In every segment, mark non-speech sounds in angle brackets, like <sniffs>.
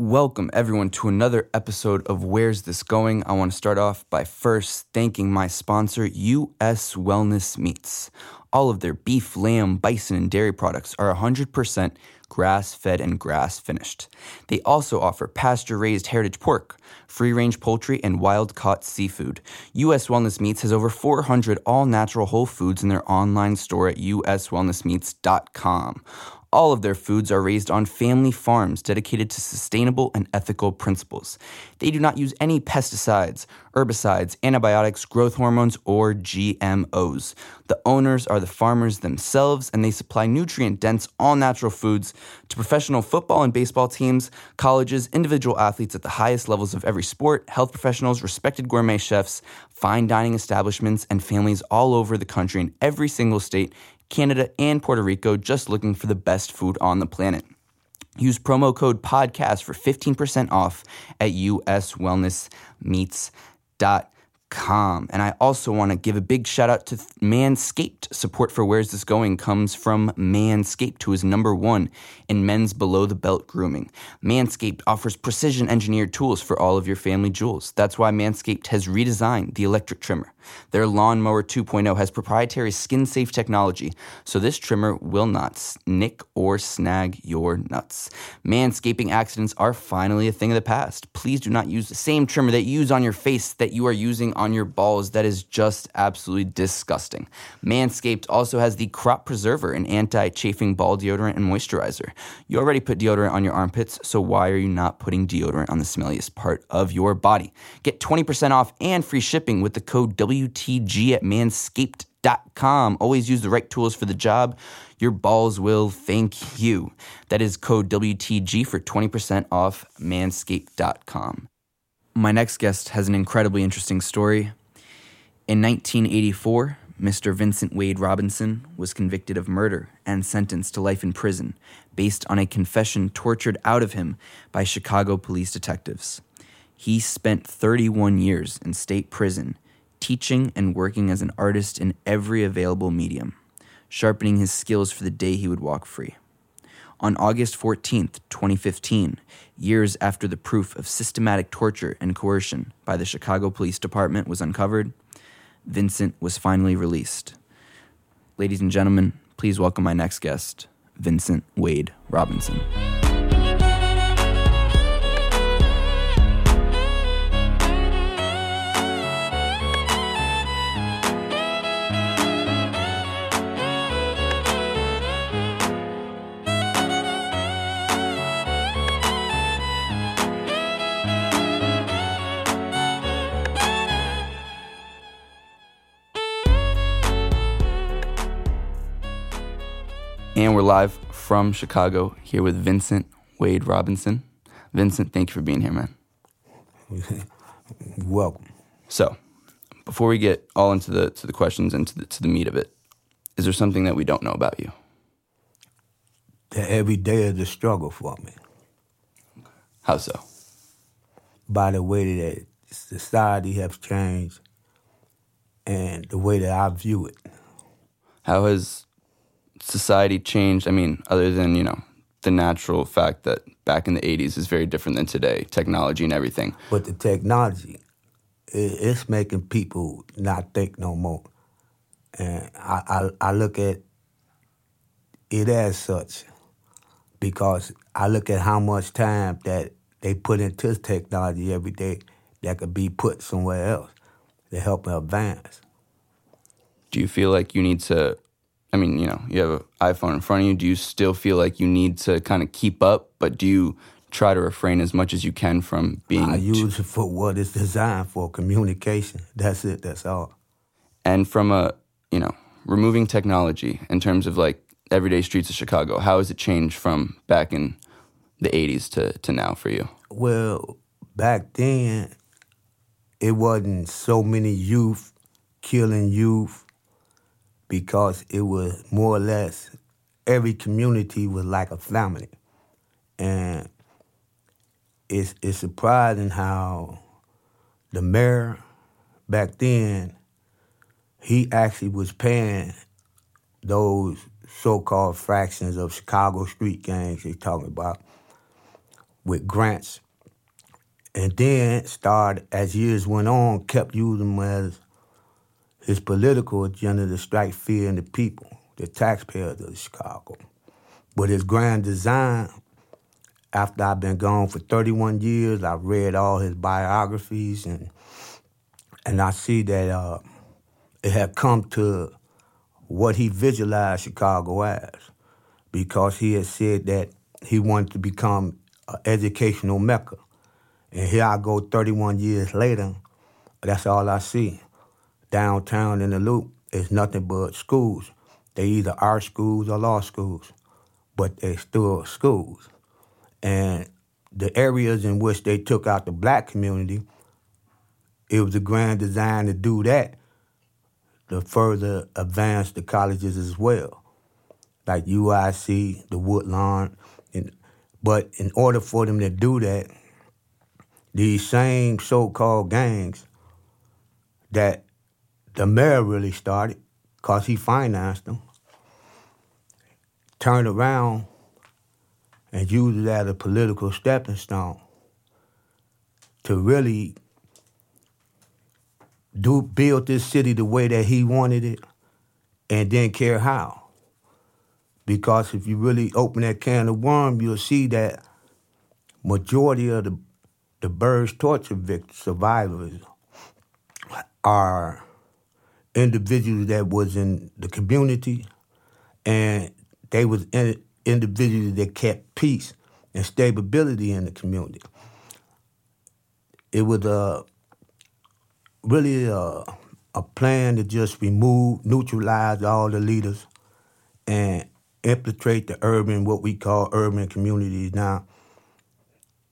Welcome, everyone, to another episode of Where's This Going? I want to start off by first thanking my sponsor, US Wellness Meats. All of their beef, lamb, bison, and dairy products are 100% grass fed and grass finished. They also offer pasture raised heritage pork, free range poultry, and wild caught seafood. US Wellness Meats has over 400 all natural whole foods in their online store at uswellnessmeats.com. All of their foods are raised on family farms dedicated to sustainable and ethical principles. They do not use any pesticides, herbicides, antibiotics, growth hormones, or GMOs. The owners are the farmers themselves, and they supply nutrient dense, all natural foods to professional football and baseball teams, colleges, individual athletes at the highest levels of every sport, health professionals, respected gourmet chefs, fine dining establishments, and families all over the country in every single state Canada, and Puerto Rico just looking for the best food on the planet. Use promo code podcast for 15% off at uswellnessmeats.com com. And I also want to give a big shout out to Manscaped. Support for Where's This Going comes from Manscaped, who is number one in men's below the belt grooming. Manscaped offers precision engineered tools for all of your family jewels. That's why Manscaped has redesigned the electric trimmer. Their Lawnmower 2.0 has proprietary skin safe technology, so this trimmer will not nick or snag your nuts. Manscaping accidents are finally a thing of the past. Please do not use the same trimmer that you use on your face that you are using on your balls. That is just absolutely disgusting. Manscaped also has the Crop Preserver, an anti chafing ball deodorant and moisturizer. You already put deodorant on your armpits, so why are you not putting deodorant on the smelliest part of your body? Get 20% off and free shipping with the code WTG at manscaped.com. Always use the right tools for the job. Your balls will thank you. That is code WTG for 20% off manscaped.com. My next guest has an incredibly interesting story. In 1984, Mr. Vincent Wade Robinson was convicted of murder and sentenced to life in prison based on a confession tortured out of him by Chicago police detectives. He spent 31 years in state prison, teaching and working as an artist in every available medium, sharpening his skills for the day he would walk free. On August 14, 2015, years after the proof of systematic torture and coercion by the Chicago Police Department was uncovered, Vincent was finally released. Ladies and gentlemen, please welcome my next guest, Vincent Wade Robinson. And we're live from Chicago here with Vincent Wade Robinson. Vincent, thank you for being here, man. <laughs> Welcome. So, before we get all into the to the questions and to the, to the meat of it, is there something that we don't know about you? That every day is a struggle for me. How so? By the way that society has changed and the way that I view it. How has society changed? I mean, other than, you know, the natural fact that back in the 80s is very different than today, technology and everything. But the technology, it's making people not think no more. And I, I, I look at it as such because I look at how much time that they put into technology every day that could be put somewhere else to help advance. Do you feel like you need to I mean, you know, you have an iPhone in front of you. Do you still feel like you need to kind of keep up, but do you try to refrain as much as you can from being? I use it for what it's designed for, communication. That's it. That's all. And from a, you know, removing technology in terms of like everyday streets of Chicago, how has it changed from back in the '80s to to now for you? Well, back then, it wasn't so many youth killing youth because it was more or less every community was like a family. And it's it's surprising how the mayor back then he actually was paying those so-called fractions of Chicago street gangs he's talking about with grants. And then started, as years went on, kept using them as his political agenda to strike fear in the people, the taxpayers of Chicago. But his grand design, after I've been gone for 31 years, I've read all his biographies and and I see that uh, it had come to what he visualized Chicago as, because he had said that he wanted to become an educational mecca. And here I go 31 years later, that's all I see. Downtown in the loop is nothing but schools. They either art schools or law schools, but they're still schools. And the areas in which they took out the black community, it was a grand design to do that to further advance the colleges as well, like UIC, the Woodlawn. And, but in order for them to do that, these same so-called gangs that the mayor really started, because he financed them, turned around and used it as a political stepping stone to really do build this city the way that he wanted it and didn't care how. Because if you really open that can of worms, you'll see that majority of the the Burge torture victims, survivors are individuals that was in the community and they was in, individuals that kept peace and stability in the community. It was a really a, a plan to just remove, neutralize all the leaders and infiltrate the urban, what we call urban communities now,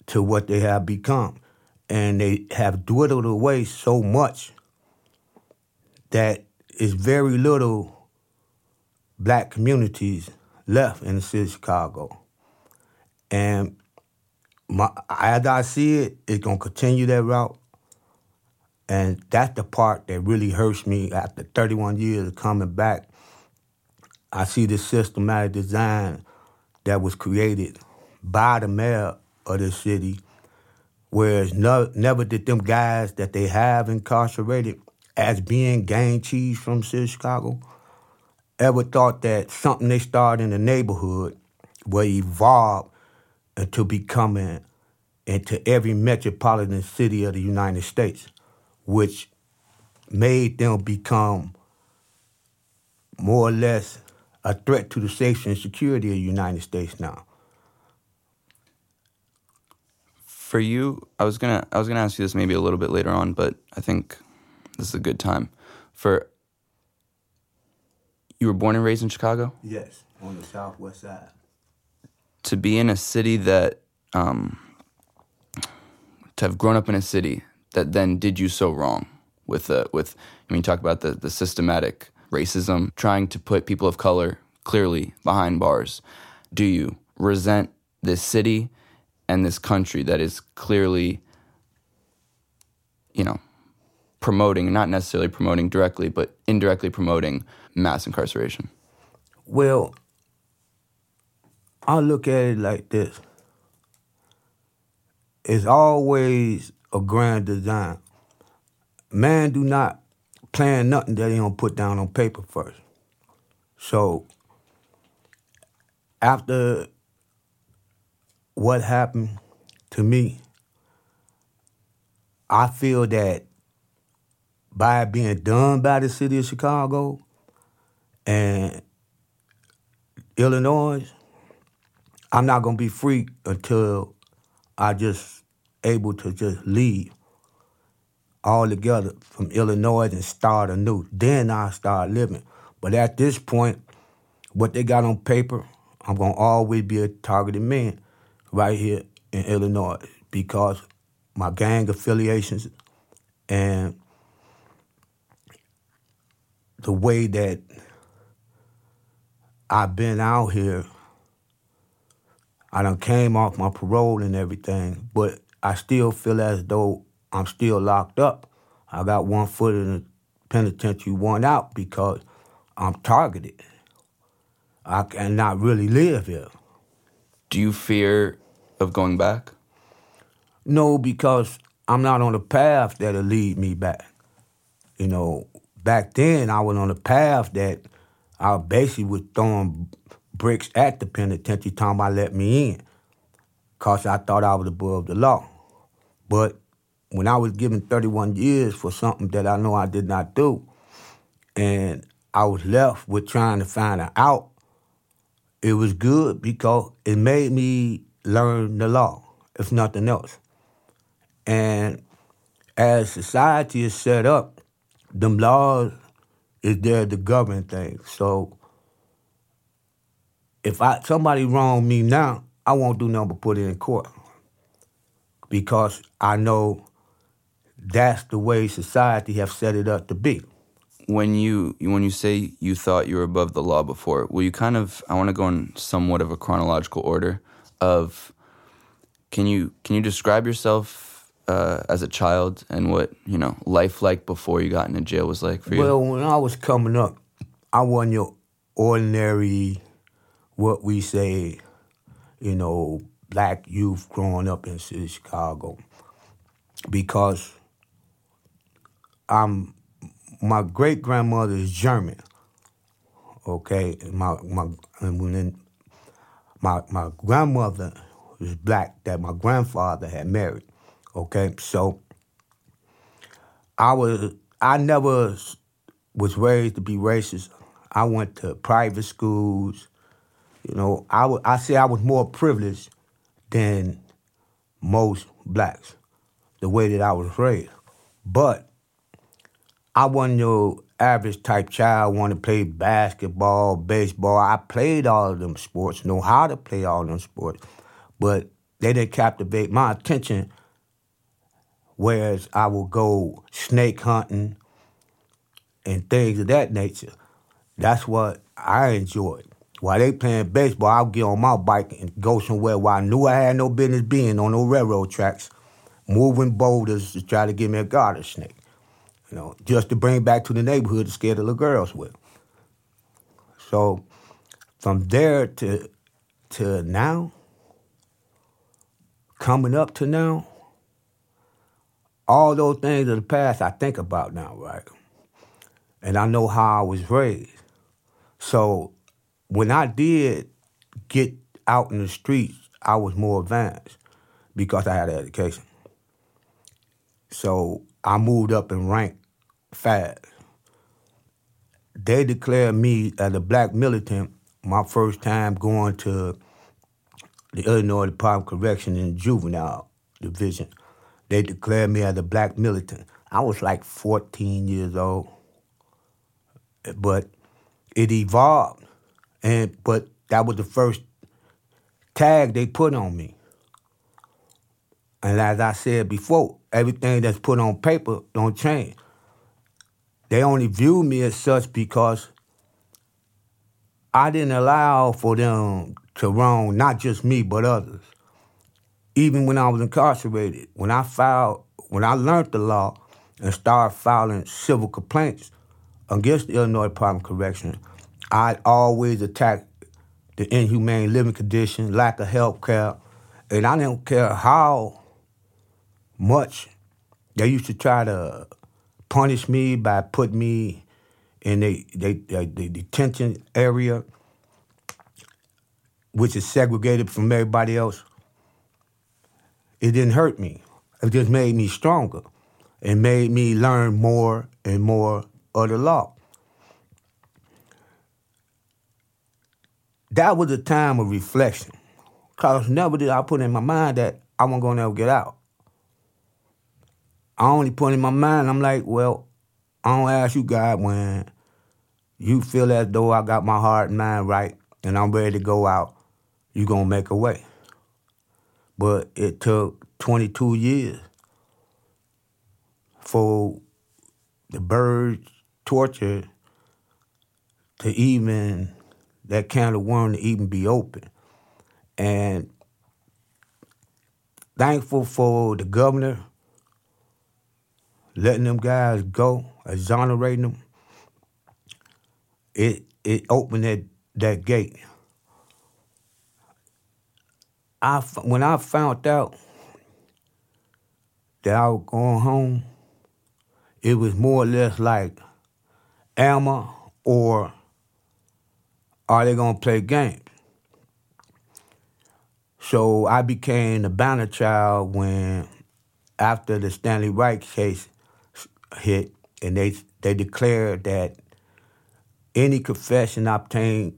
to what they have become. And they have dwindled away so much that it's very little black communities left in the city of Chicago. And my, as I see it, it's to continue that route. And that's the part that really hurts me after 31 years of coming back. I see this systematic design that was created by the mayor of the city, whereas no, never did them guys that they have incarcerated as being gang chiefs from city Chicago ever thought that something they started in the neighborhood will evolve into becoming into every metropolitan city of the United States which made them become more or less a threat to the safety and security of the United States now. For you, I was gonna I was gonna ask you this maybe a little bit later on, but I think this is a good time. For you were born and raised in Chicago? Yes, on the southwest side. To be in a city that um, to have grown up in a city that then did you so wrong with the with I mean talk about the the systematic racism trying to put people of color clearly behind bars. Do you resent this city and this country that is clearly you know promoting not necessarily promoting directly but indirectly promoting mass incarceration? Well, I look at it like this. It's always a grand design. Man do not plan nothing that he don't put down on paper first. So after what happened to me, I feel that by being done by the city of Chicago and Illinois, I'm not gonna be free until I just able to just leave all together from Illinois and start anew. Then I start living. But at this point, what they got on paper, I'm gonna always be a targeted man right here in Illinois because my gang affiliations and the way that I've been out here, I done came off my parole and everything, but I still feel as though I'm still locked up. I got one foot in the penitentiary, one out because I'm targeted. I cannot really live here. Do you fear of going back? No, because I'm not on the path that'll lead me back. You know, back then I was on a path that I basically was throwing bricks at the penitentiary time I let me in. Cause I thought I was above the law. But when I was given 31 years for something that I know I did not do, and I was left with trying to find an out, it was good because it made me learn the law, if nothing else. And as society is set up, them laws is there to govern things. So if I somebody wrong me now, I won't do nothing but put it in court because I know that's the way society have set it up to be. When you when you say you thought you were above the law before, will you kind of I want to go in somewhat of a chronological order of can you can you describe yourself uh, as a child and what you know life like before you got into jail was like for you? Well, when I was coming up, I wasn't your ordinary, what we say, you know, black youth growing up in city Chicago, because I'm my great grandmother is German. Okay, my my and my my grandmother was black that my grandfather had married. Okay, so I was I never was raised to be racist. I went to private schools. You know, I—I say I was more privileged than most blacks, the way that I was raised. But I wasn't your average type child, want to play basketball, baseball. I played all of them sports, know how to play all them sports, but they didn't captivate my attention. Whereas I would go snake hunting and things of that nature. That's what I enjoyed. While they playing baseball, I'll get on my bike and go somewhere where I knew I had no business being on no railroad tracks, moving boulders to try to get me a garter snake. You know, just to bring back to the neighborhood to scare the little girls with. So from there to to now, coming up to now, all those things of the past I think about now, right? And I know how I was raised. So when I did get out in the streets, I was more advanced because I had an education. So I moved up in rank fast. They declared me as a black militant my first time going to the Illinois Department of Correction the juvenile division. They declared me as a black militant. I was like 14 years old, but it evolved, and but that was the first tag they put on me. And as I said before, everything that's put on paper don't change. They only view me as such because I didn't allow for them to wrong not just me but others. Even when I was incarcerated, when I filed, when I learned the law and started filing civil complaints against the Illinois Department of Correction, I always attacked the inhumane living condition, lack of health care, and I didn't care how much they used to try to punish me by putting me in the detention area, which is segregated from everybody else. It didn't hurt me. It just made me stronger. It made me learn more and more of the law. That was a time of reflection. Because never did I put in my mind that I wasn't going to ever get out. I only put in my mind, I'm like, well, I don't ask you, God, when you feel as though I got my heart and mind right and I'm ready to go out, you going to make a way. But it took 22 years for the Burge torture to even, that can of worm to even be open. And thankful for the governor letting them guys go, exonerating them, it it opened that that gate. I when I found out that I was going home, it was more or less like, Emma or are they gonna play games? So I became the banner child when, after the Stanley Wrice case hit, and they they declared that any confession obtained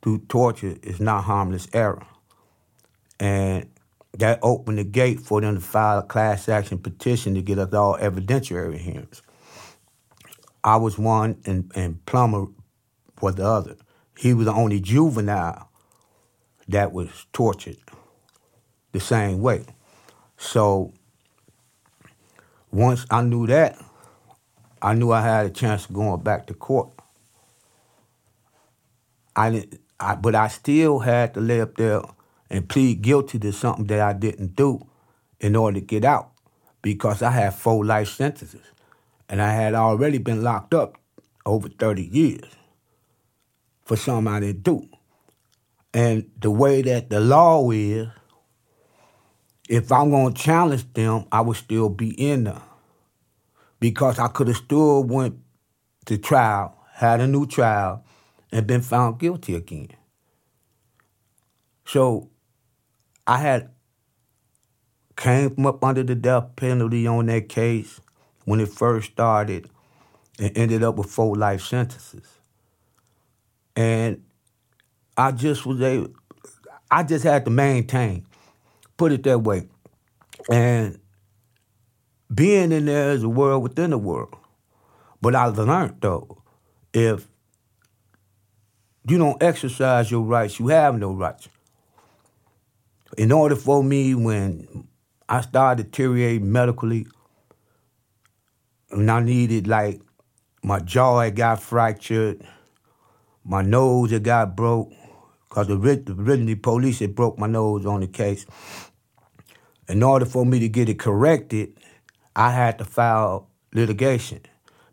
through torture is not harmless error, and that opened the gate for them to file a class action petition to get us all evidentiary hearings. I was one, and, and Plummer was the other. He was the only juvenile that was tortured the same way. So once I knew that, I knew I had a chance of going back to court. I didn't, I, but I still had to lay up there and plead guilty to something that I didn't do in order to get out because I had four life sentences and I had already been locked up over 30 years for something I didn't do. And the way that the law is, if I'm going to challenge them, I would still be in there. Because I could have still went to trial, had a new trial, and been found guilty again. So I had came up under the death penalty on that case when it first started and ended up with four life sentences. And I just was able, I just had to maintain, put it that way. And being in there is a world within a world. But I learned though, if you don't exercise your rights, you have no rights. In order for me, when I started deteriorating medically, and I needed like my jaw had got fractured, my nose had got broke, because the originally police had broke my nose on the case. In order for me to get it corrected, I had to file litigation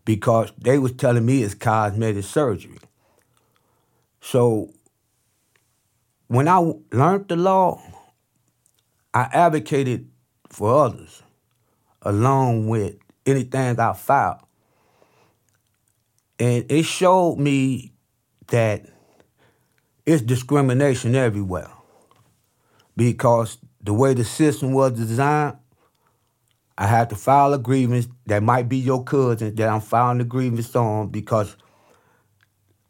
because they was telling me it's cosmetic surgery. So when I learned the law, I advocated for others along with anything I filed. And it showed me that it's discrimination everywhere because the way the system was designed, I had to file a grievance that might be your cousin that I'm filing a grievance on because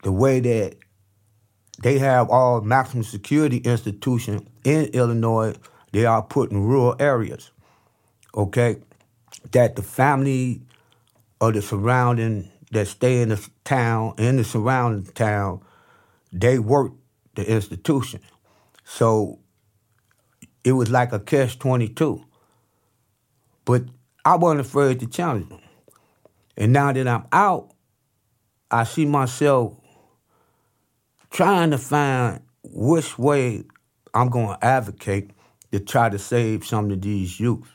the way that they have all maximum security institutions in Illinois, they are put in rural areas. Okay? That the family or the surrounding that stay in the town, in the surrounding town, they work the institution. So it was like a catch 22. But I wasn't afraid to challenge them. And now that I'm out, I see myself trying to find which way I'm going to advocate to try to save some of these youths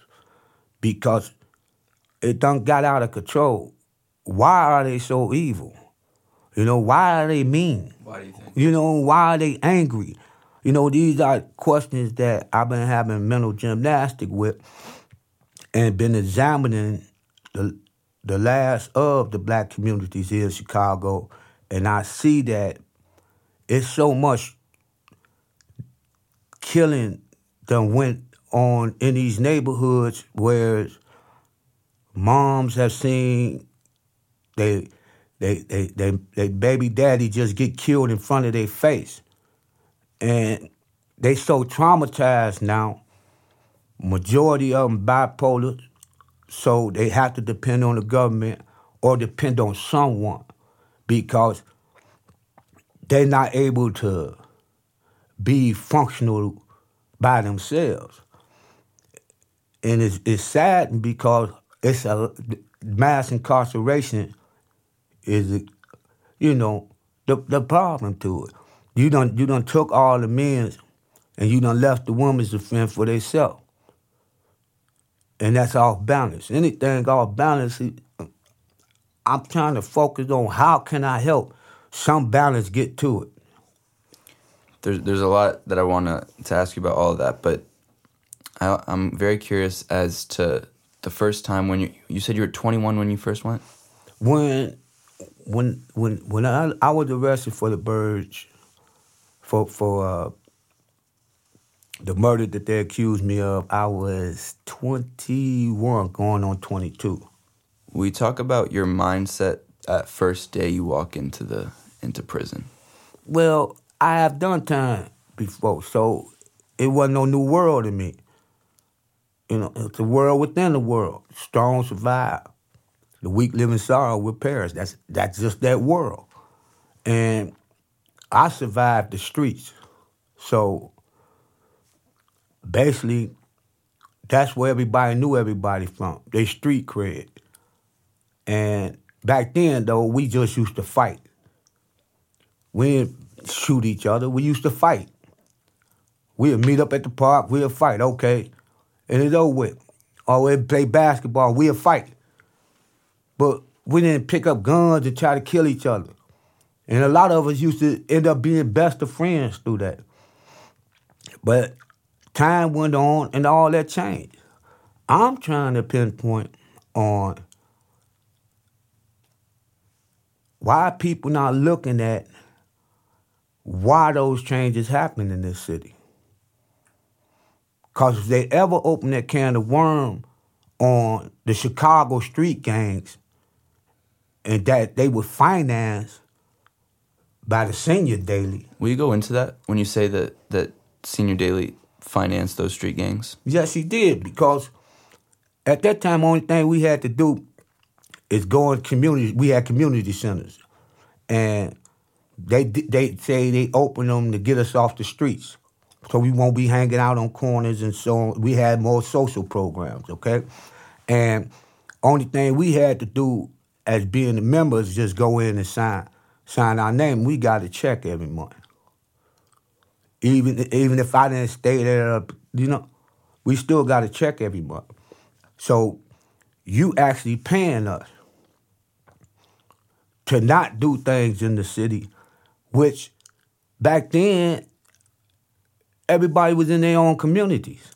because it done got out of control. Why are they so evil? You know, why are they mean? Why do you think? You know, why are they angry? You know, these are questions that I've been having mental gymnastic with and been examining the the last of the black communities here in Chicago, and I see that it's so much killing that went on in these neighborhoods where moms have seen they they, they, they, they baby daddy just get killed in front of their face. And they so traumatized now. Majority of them bipolar, so they have to depend on the government or depend on someone because they're not able to be functional by themselves. And it's, it's sad because it's a mass incarceration is, you know, the the problem to it. You done you done took all the men and you done left the women to fend for themselves. And that's off balance. Anything off balance, I'm trying to focus on how can I help some balance get to it. There's there's a lot that I want to to ask you about all of that, but I, I'm very curious as to the first time when you you said you were 21 when you first went? When when when when I, I was arrested for the Burge for for uh, the murder that they accused me of, I was 21 going on 22. We talk about your mindset that first day you walk into the into prison. Well, I have done time before, so it wasn't no new world to me. You know, it's a world within the world. Strong survive. The weak live in sorrow will perish. That's that's just that world. And I survived the streets. So basically that's where everybody knew everybody from. They street cred. And back then though, we just used to fight. We didn't shoot each other. We used to fight. We'll meet up at the park, we'll fight, okay. And it's over with. Or we'll play basketball, we'll fight. But we didn't pick up guns and try to kill each other. And a lot of us used to end up being best of friends through that. But time went on and all that changed. I'm trying to pinpoint on why people not looking at why those changes happen in this city. Because if they ever open that can of worm on the Chicago street gangs and that they were financed by the senior Daley. Will you go into that when you say that that senior Daley financed those street gangs? Yes, he did because at that time, only thing we had to do is go in community. We had community centers, and they they say they open them to get us off the streets, so we won't be hanging out on corners and so on. We had more social programs, okay, and only thing we had to do as being the members just go in and sign sign our name. We got a check every month. Even even if I didn't stay there, you know, we still got a check every month. So you actually paying us to not do things in the city, which back then everybody was in their own communities.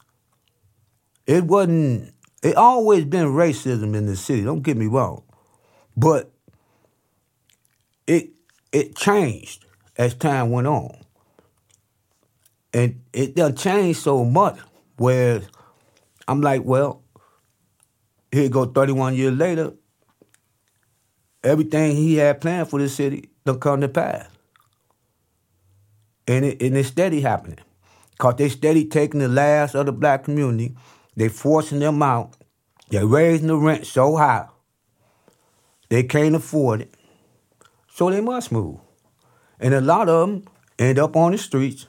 It wasn't. It always been racism in the city. Don't get me wrong, but it it changed as time went on. And it done changed so much where I'm like, well, here go 31 years later, everything he had planned for the city done come to pass. And, it, and it's steady happening. Because they steady taking the last of the black community, they forcing them out, They're raising the rent so high, they can't afford it, so they must move. And a lot of them end up on the streets.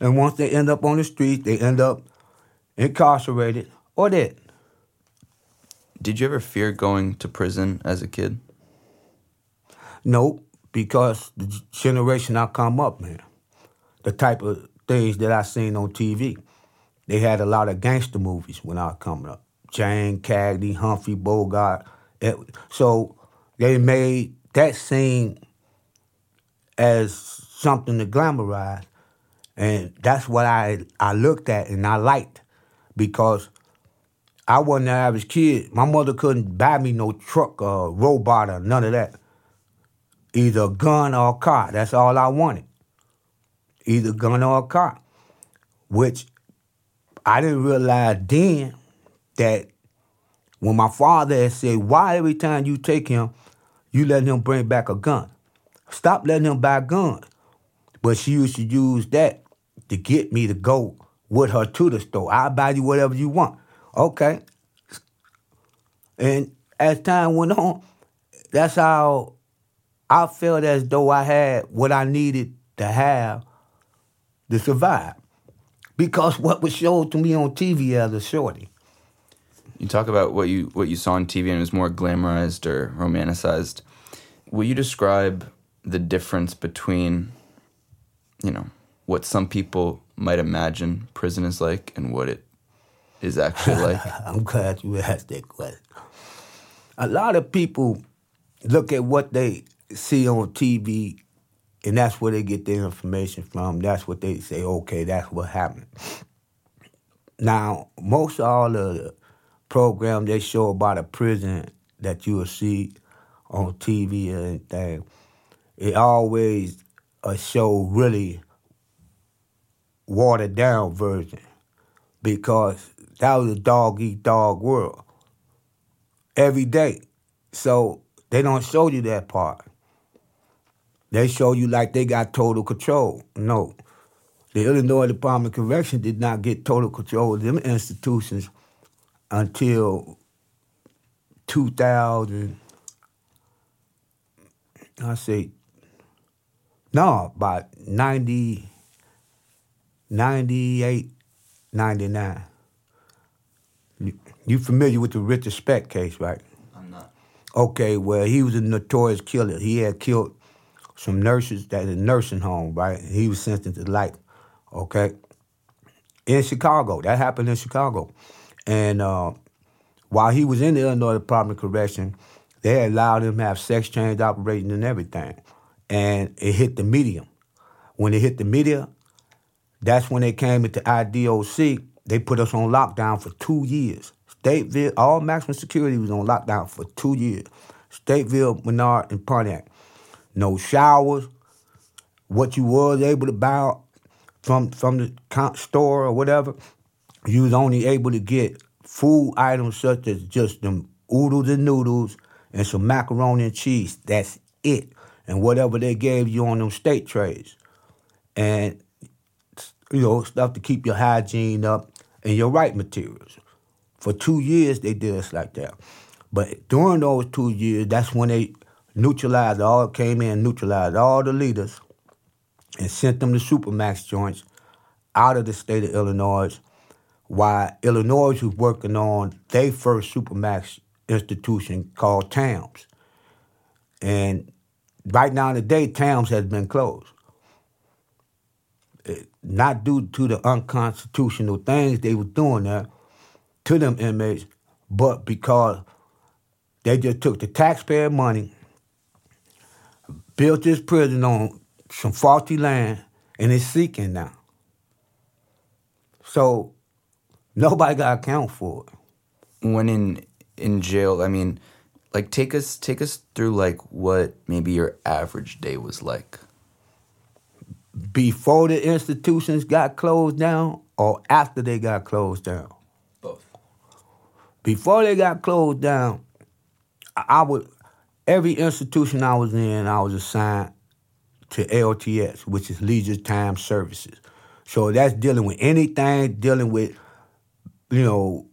And once they end up on the streets, they end up incarcerated or dead. Did you ever fear going to prison as a kid? No, because the generation I come up, man, the type of things that I seen on TV, they had a lot of gangster movies when I was coming up. James Cagney, Humphrey Bogart. Eh, so they made that scene as something to glamorize. And that's what I, I looked at and I liked because I wasn't an average kid. My mother couldn't buy me no truck or robot or none of that. Either a gun or a car. That's all I wanted. Either gun or a car. Which I didn't realize then that when my father had said, why every time you take him, you let him bring back a gun? Stop letting him buy guns. But she used to use that to get me to go with her to the store. I'll buy you whatever you want. Okay. And as time went on, that's how I felt as though I had what I needed to have to survive. Because what was showed to me on TV as a shorty. You talk about what you what you saw on TV and it was more glamorized or romanticized. Will you describe the difference between, you know, what some people might imagine prison is like and what it is actually like? <laughs> I'm glad you asked that question. A lot of people look at what they see on TV and that's where they get their information from. That's what they say, okay, that's what happened. Now, most all the programs they show about a prison that you will see on TV and anything, it always a show really watered down version because that was a dog eat dog world every day. So they don't show you that part. They show you like they got total control. No. The Illinois Department of Correction did not get total control of them institutions until 2000, I say, no, about 90, 98, 99. You, you familiar with the Richard Speck case, right? I'm not. Okay, well, he was a notorious killer. He had killed some nurses that in nursing home, right? He was sentenced to life, okay? In Chicago. That happened in Chicago. And uh, while he was in the Illinois Department of Correction, they allowed him to have sex change operations and everything. And it hit the media. When it hit the media, that's when they came into IDOC. They put us on lockdown for two years. Stateville, all maximum security was on lockdown for two years. Stateville, Menard, and Pontiac. No showers. What you was able to buy from from the store or whatever, you was only able to get food items such as just them oodles and noodles and some macaroni and cheese. That's it. And whatever they gave you on them state trays. And, you know, stuff to keep your hygiene up and your right materials. For two years, they did us like that. But during those two years, that's when they neutralized all, came in, neutralized all the leaders and sent them to Supermax joints out of the state of Illinois while Illinois was working on their first Supermax institution called Tamms. And right now today, Tamms has been closed. Not due to the unconstitutional things they were doing there to them inmates, but because they just took the taxpayer money, built this prison on some faulty land, and it's sinking now. So Nobody got account for it. When in in jail, I mean, like take us take us through like what maybe your average day was like. Before the institutions got closed down or after they got closed down? Both. Before they got closed down, I would every institution I was in, I was assigned to LTS, which is Leisure Time Services. So that's dealing with anything dealing with you know,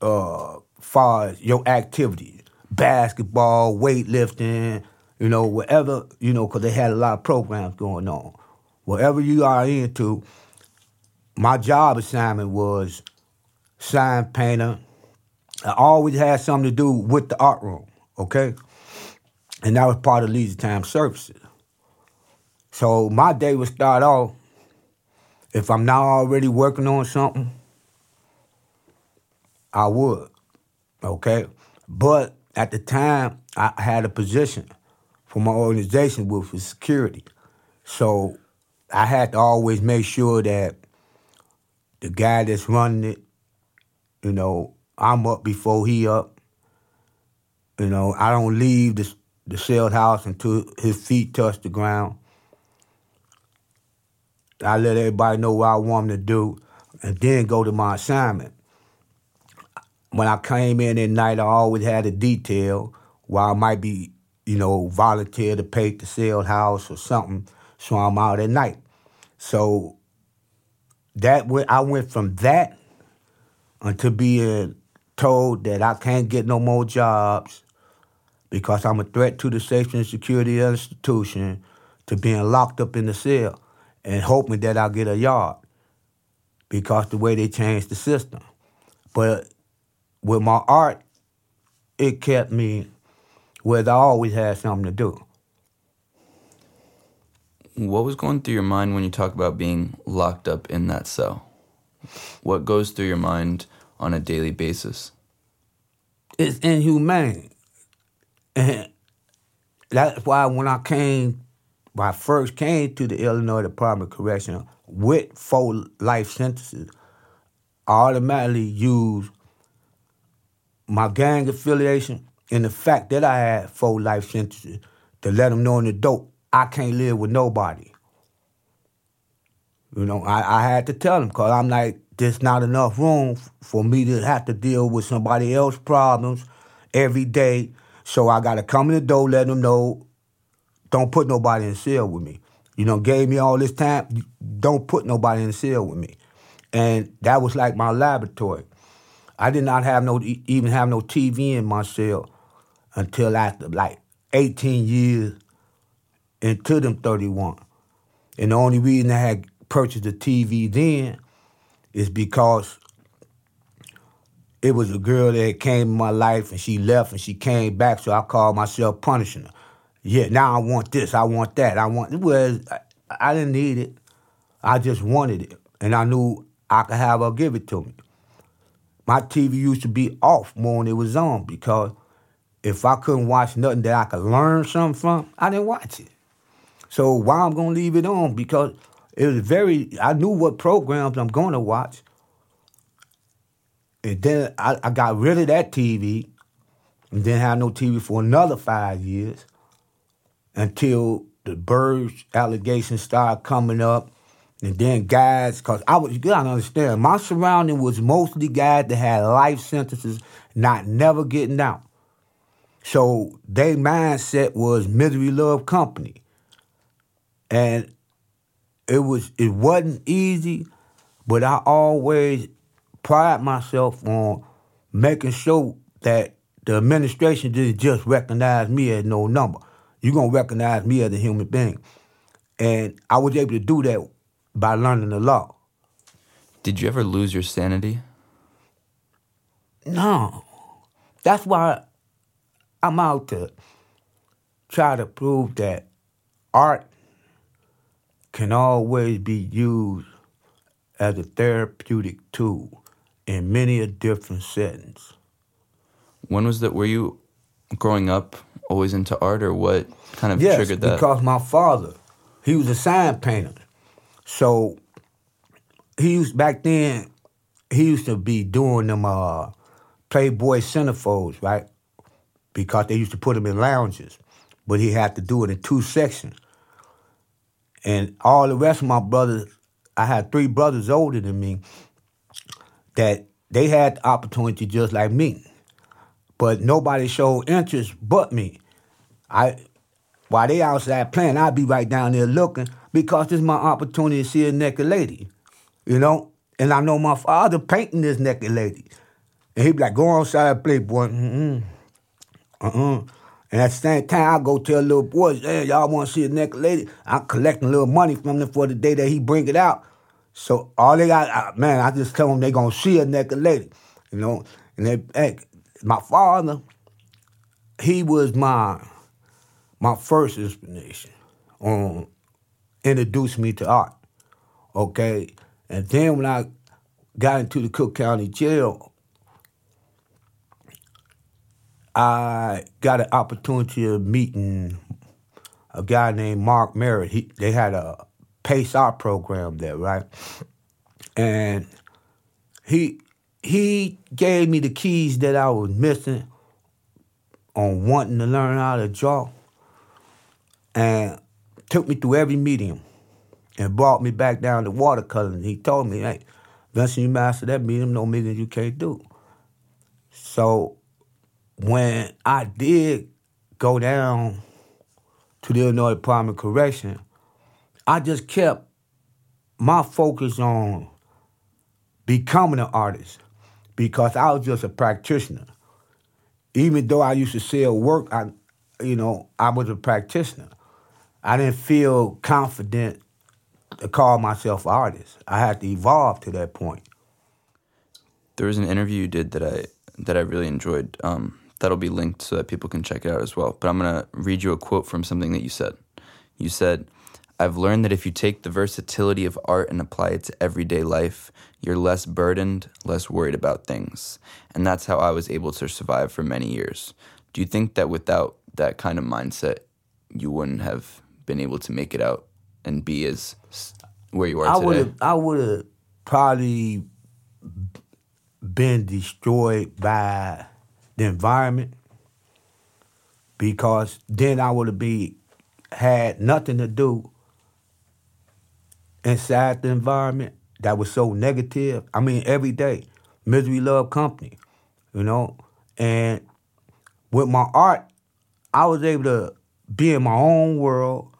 uh, far as your activities, basketball, weightlifting, you know, whatever, you know, because they had a lot of programs going on. Whatever you are into, my job assignment was sign painter. I always had something to do with the art room, okay? And that was part of leisure time services. So my day would start off, if I'm not already working on something, I would. Okay? But at the time, I had a position for my organization with security. So I had to always make sure that the guy that's running it, you know, I'm up before he up. You know, I don't leave the, the cell house until his feet touched the ground. I let everybody know what I want them to do and then go to my assignment when I came in at night, I always had a detail where I might be, you know, volunteer to paint the cell house or something. So I'm out at night. So that went, I went from that until being told that I can't get no more jobs because I'm a threat to the safety and security of the institution to being locked up in the cell and hoping that I'll get a yard because the way they changed the system. But with my art, it kept me where I always had something to do. What was going through your mind when you talk about being locked up in that cell? What goes through your mind on a daily basis? It's inhumane. And <laughs> that's why when I came, when I first came to the Illinois Department of Correction with four life sentences, I automatically used my gang affiliation and the fact that I had four life sentences to let them know in the dope, I can't live with nobody. You know, I, I had to tell them because I'm like, there's not enough room for me to have to deal with somebody else's problems every day. So I got to come in the door, let them know, don't put nobody in cell with me. You know, gave me all this time, don't put nobody in cell with me. And that was like my laboratory. I did not have no even have no TV in my cell until after like 18 years into them 31. And the only reason I had purchased a TV then is because it was a girl that came in my life and she left and she came back, so I called myself punishing her. Yeah, now I want this, I want that, I want. It was I, I didn't need it, I just wanted it, and I knew I could have her give it to me. My TV used to be off more than it was on because if I couldn't watch nothing that I could learn something from, I didn't watch it. So why I'm gonna leave it on? Because it was very I knew what programs I'm gonna watch. And then I, I got rid of that TV and didn't have no TV for another five years until the Burge allegations started coming up. And then guys, because I was, you gotta understand, my surrounding was mostly guys that had life sentences, not never getting out. So their mindset was misery love company. And it was it wasn't easy, but I always pride myself on making sure that the administration didn't just recognize me as no number. You're gonna recognize me as a human being. And I was able to do that by learning the law. Did you ever lose your sanity? No. That's why I'm out to try to prove that art can always be used as a therapeutic tool in many a different settings. When was that? Were you growing up always into art, or what kind of yes, triggered that? because my father, he was a sign painter, so he used back then. He used to be doing them uh, Playboy centerfolds, right? because they used to put them in lounges, but he had to do it in two sections. And all the rest of my brothers, I had three brothers older than me, that they had the opportunity just like me. But nobody showed interest but me. I while they outside playing, I'd be right down there looking because this is my opportunity to see a naked lady. You know? And I know my father painting this naked lady. And he'd be like, go outside, play, boy. Mm-mm. Uh-uh. And at the same time, I go tell little boys, hey, y'all want to see a naked lady? I'm collecting a little money from them for the day that he bring it out. So all they got, uh, man, I just tell them they gonna see a naked lady, you know. And they, hey, my father, he was my my first inspiration on introduced me to art. Okay, and then when I got into the Cook County Jail, I got an opportunity of meeting a guy named Mark Merritt. He, they had a Pace our program there, right? And he he gave me the keys that I was missing on wanting to learn how to draw, and took me through every medium, and brought me back down to watercolor. And he told me, "Hey, Vincent, you master that medium, no medium you can't do." So when I did go down to the Illinois Department of Correction, I just kept my focus on becoming an artist because I was just a practitioner. Even though I used to sell work, I, you know, I was a practitioner. I didn't feel confident to call myself an artist. I had to evolve to that point. There was an interview you did that I that I really enjoyed. Um, that'll be linked so that people can check it out as well. But I'm to read you a quote from something that you said. You said, I've learned that if you take the versatility of art and apply it to everyday life, you're less burdened, less worried about things. And that's how I was able to survive for many years. Do you think that without that kind of mindset, you wouldn't have been able to make it out and be as where you are I today? Would've, I would have probably been destroyed by the environment because then I would have had nothing to do inside the environment that was so negative. I mean, every day, misery love company, you know. And with my art, I was able to be in my own world,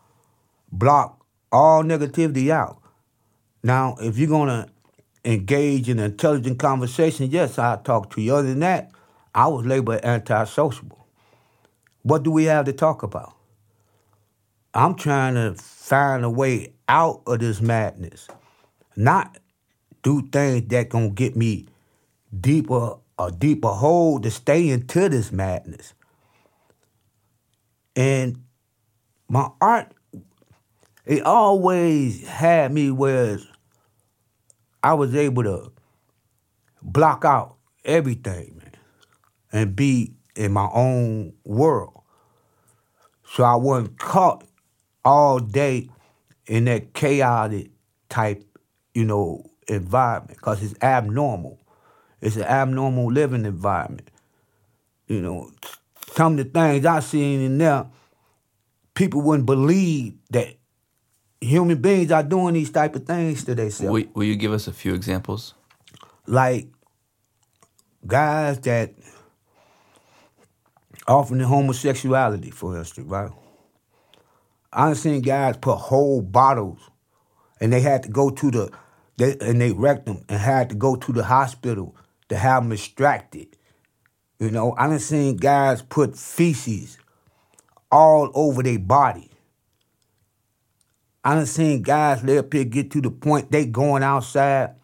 block all negativity out. Now, if you're gonna engage in intelligent conversation, yes, I talk to you. Other than that, I was labeled antisocial. What do we have to talk about? I'm trying to find a way out of this madness, not do things that gonna get me deeper a deeper hole to stay into this madness. And my art, it always had me where I was able to block out everything, man, and be in my own world. So I wasn't caught all day in that chaotic type, you know, environment because it's abnormal. It's an abnormal living environment. You know, some of the things I seen in there, people wouldn't believe that human beings are doing these type of things to themselves. Will, will you give us a few examples? Like guys that often the homosexuality, for instance, right? I've seen guys put whole bottles, and they had to go to the, they, and they wrecked them and had to go to the hospital to have them extracted. You know, I done seen guys put feces all over their body. I done seen guys lay up here get to the point they going outside,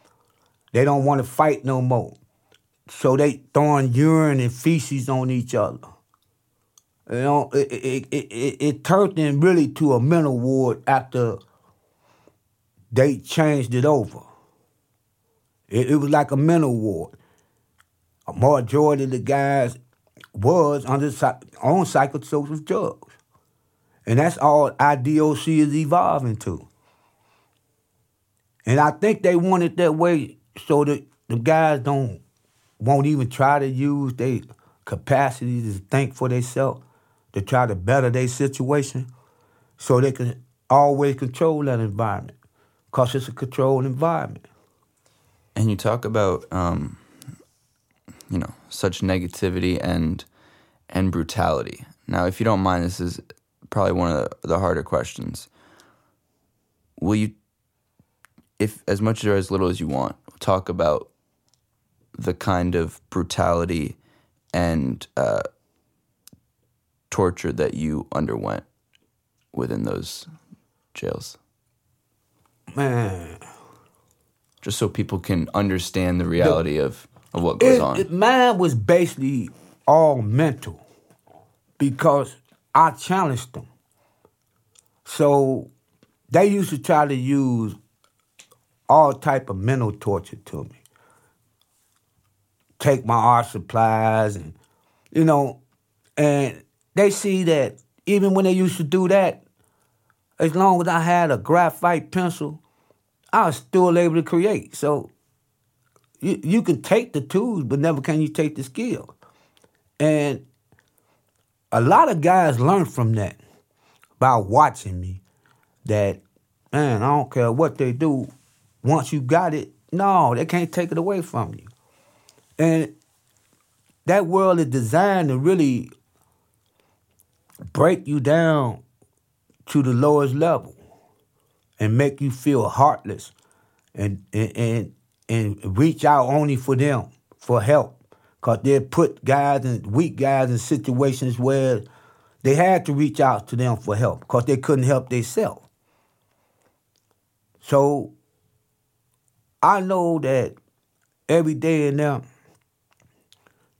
they don't want to fight no more. So they throwing urine and feces on each other. You know, it, it, it, it, it turned them really to a mental ward after they changed it over. It, it was like a mental ward. A majority of the guys was under on psychosocial drugs. And that's all IDOC is evolving to. And I think they want it that way so that the guys don't won't even try to use their capacity to think for themselves to try to better their situation so they can always control that environment because it's a controlled environment. And you talk about, um, you know, such negativity and and brutality. Now, if you don't mind, this is probably one of the, harder questions. Will you, if as much or as little as you want, talk about the kind of brutality and uh, torture that you underwent within those jails? Man. Just so people can understand the reality the, of, of what goes it, on. It, mine was basically all mental because I challenged them. So they used to try to use all type of mental torture to me. Take my art supplies and you know, and they see that even when they used to do that, as long as I had a graphite pencil, I was still able to create. So you, you can take the tools, but never can you take the skill. And a lot of guys learn from that by watching me that, man, I don't care what they do. Once you got it, no, they can't take it away from you. And that world is designed to really break you down to the lowest level and make you feel heartless and and and, and reach out only for them for help. Cause they put guys and weak guys in situations where they had to reach out to them for help because they couldn't help themselves. So I know that every day in them,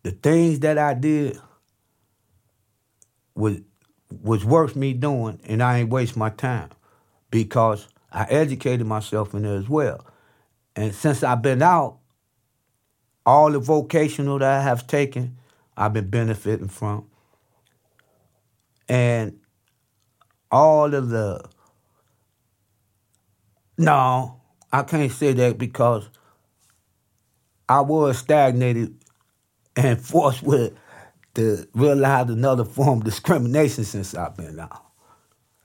the things that I did was was worth me doing, and I ain't waste my time because I educated myself in there as well. And since I've been out, all the vocational that I have taken, I've been benefiting from. And all of the no, I can't say that because I was stagnated and <laughs> forced with to realize another form of discrimination since I've been out.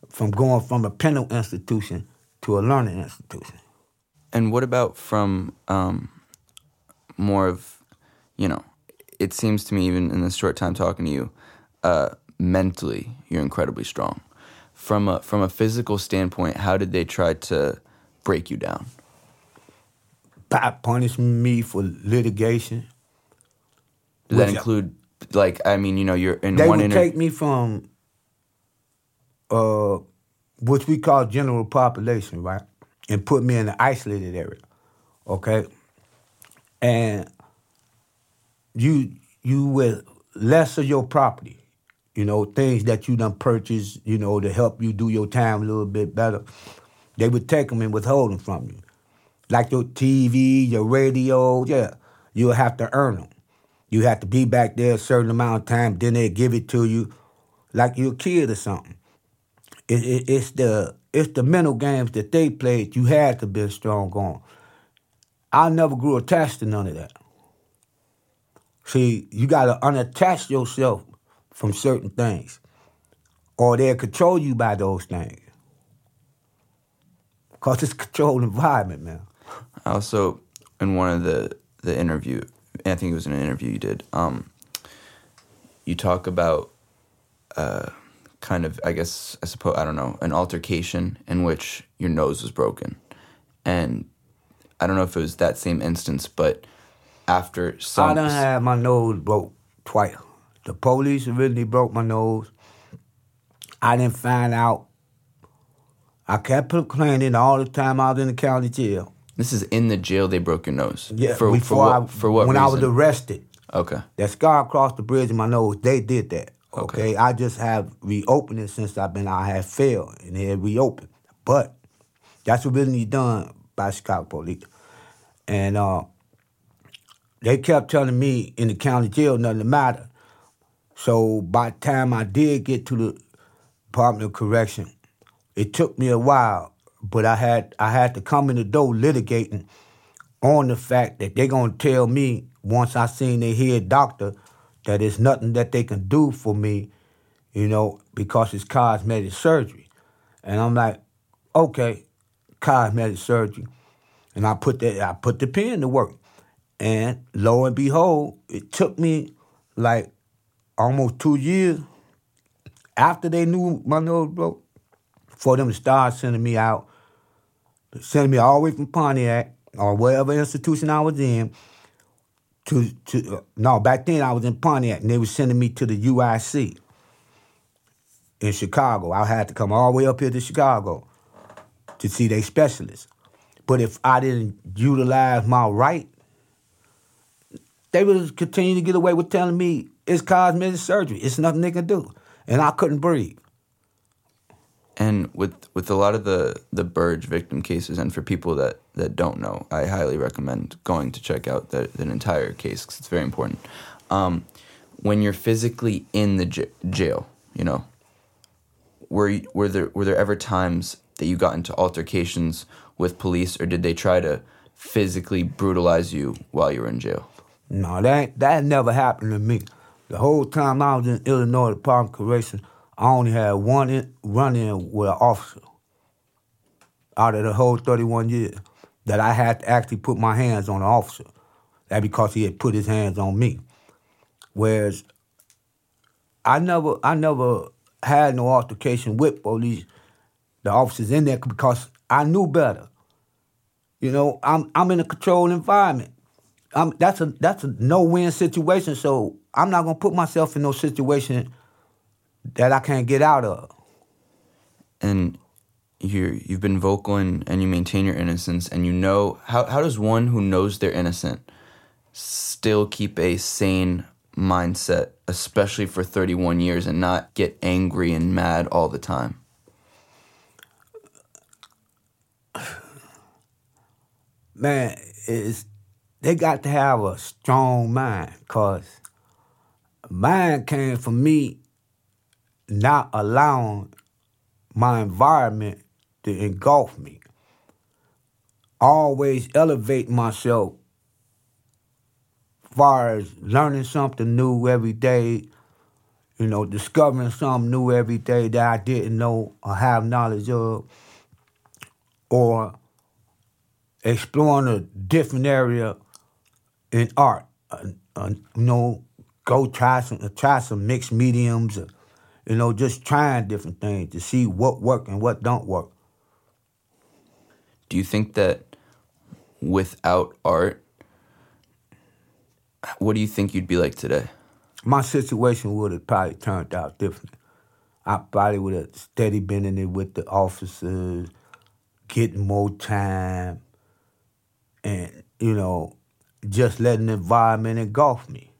From going from a penal institution to a learning institution. And what about from um, more of, you know, it seems to me, even in this short time talking to you, uh, mentally, you're incredibly strong. From a, from a physical standpoint, how did they try to break you down? By punishing me for litigation. Does that include, like, I mean, you know, you're in they one would inter- take me from, uh, which we call general population, right, and put me in an isolated area, okay, and you you with less of your property, you know, things that you done purchased, you know, to help you do your time a little bit better. They would take them and withhold them from you, like your TV, your radio. Yeah, you'll have to earn them. You have to be back there a certain amount of time. Then they give it to you, like you're a kid or something. It, it, it's the it's the mental games that they played. You had to be strong on. I never grew attached to none of that. See, you got to unattach yourself from certain things, or they'll control you by those things. Cause it's a controlled environment, man. Also, in one of the the interview, I think it was in an interview you did. Um, you talk about, uh, kind of, I guess, I suppose, I don't know, an altercation in which your nose was broken, and I don't know if it was that same instance, but after some, I done had my nose broke twice. The police originally broke my nose. I didn't find out. I kept complaining all the time I was in the county jail. This is in the jail. They broke your nose. Yeah, for, before for what, I, for what when I was arrested. okay. That scar across the bridge in my nose, they did that. Okay. Okay. I just have reopened it since I've been I have failed and it had reopened. But that's originally done by Chicago police. And uh, they kept telling me in the county jail nothing the matter. So by the time I did get to the Department of Correction, it took me a while, but I had I had to come in the door litigating on the fact that they're gonna tell me once I seen their head doctor that there's nothing that they can do for me, you know, because it's cosmetic surgery. And I'm like, okay, cosmetic surgery. And I put that I put the pen to work. And lo and behold, it took me like almost two years after they knew my nose broke for them to start sending me out, sending me all the way from Pontiac or whatever institution I was in to to uh, no back then I was in Pontiac and they were sending me to the UIC in Chicago. I had to come all the way up here to Chicago to see their specialist. But if I didn't utilize my right, they would continue to get away with telling me it's cosmetic surgery. It's nothing they can do. And I couldn't breathe. And with with a lot of the the Burge victim cases, and for people that that don't know, I highly recommend going to check out the, the entire case because it's very important. Um, when you're physically in the j- jail, you know, were were there were there ever times that you got into altercations with police, or did they try to physically brutalize you while you were in jail? No, that that never happened to me. The whole time I was in Illinois Department of Correction, I only had one in, run in with an officer out of the whole 31 years that I had to actually put my hands on an officer. That because he had put his hands on me. Whereas I never I never had no altercation with police, the officers in there because I knew better. You know, I'm I'm in a controlled environment. I'm, that's a that's a no win situation. So I'm not gonna put myself in no situation that I can't get out of. and you you've been vocal and, and you maintain your innocence and you know how how does one who knows they're innocent still keep a sane mindset especially for 31 years and not get angry and mad all the time <sighs> Man, is they got to have a strong mind, cause mine came from me not allowing my environment to engulf me. Always elevate myself far as learning something new every day, you know, discovering something new every day that I didn't know or have knowledge of, or exploring a different area in art. Uh, uh, you know, go try some try some mixed mediums. You know, just trying different things to see what work and what don't work. Do you think that without art, what do you think you'd be like today? My situation would have probably turned out different. I probably would have steady been in it with the officers, getting more time, and you know, just letting the environment engulf me.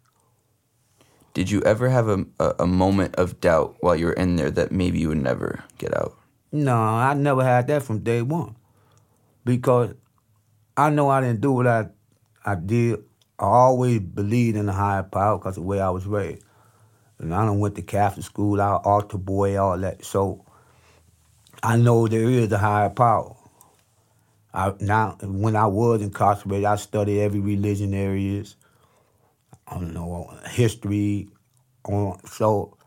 Did you ever have a, a, moment of doubt while you were in there that maybe you would never get out? No, I never had that from day one, because I know I didn't do what I I did. I always believed in the higher power because the way I was raised. And I don't went to Catholic school, I altar boy, all that. So I know there is a higher power. I, now, when I was incarcerated, I studied every religion there is. I don't know history. On so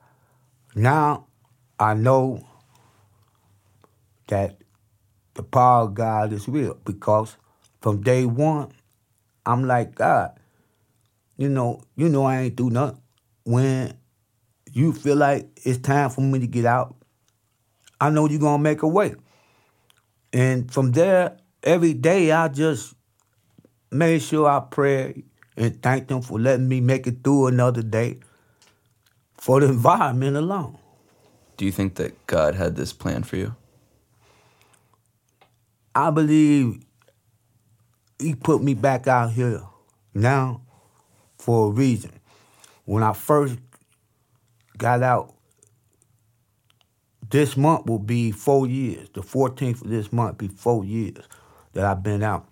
now I know that the power of God is real because from day one, I'm like God. You know, you know I ain't do nothing. When you feel like it's time for me to get out, I know you're gonna make a way. And from there, every day I just made sure I prayed and thank them for letting me make it through another day for the environment alone. Do you think that God had this plan for you? I believe he put me back out here now for a reason. When I first got out, this month will be four years. The 14th of this month be four years that I've been out.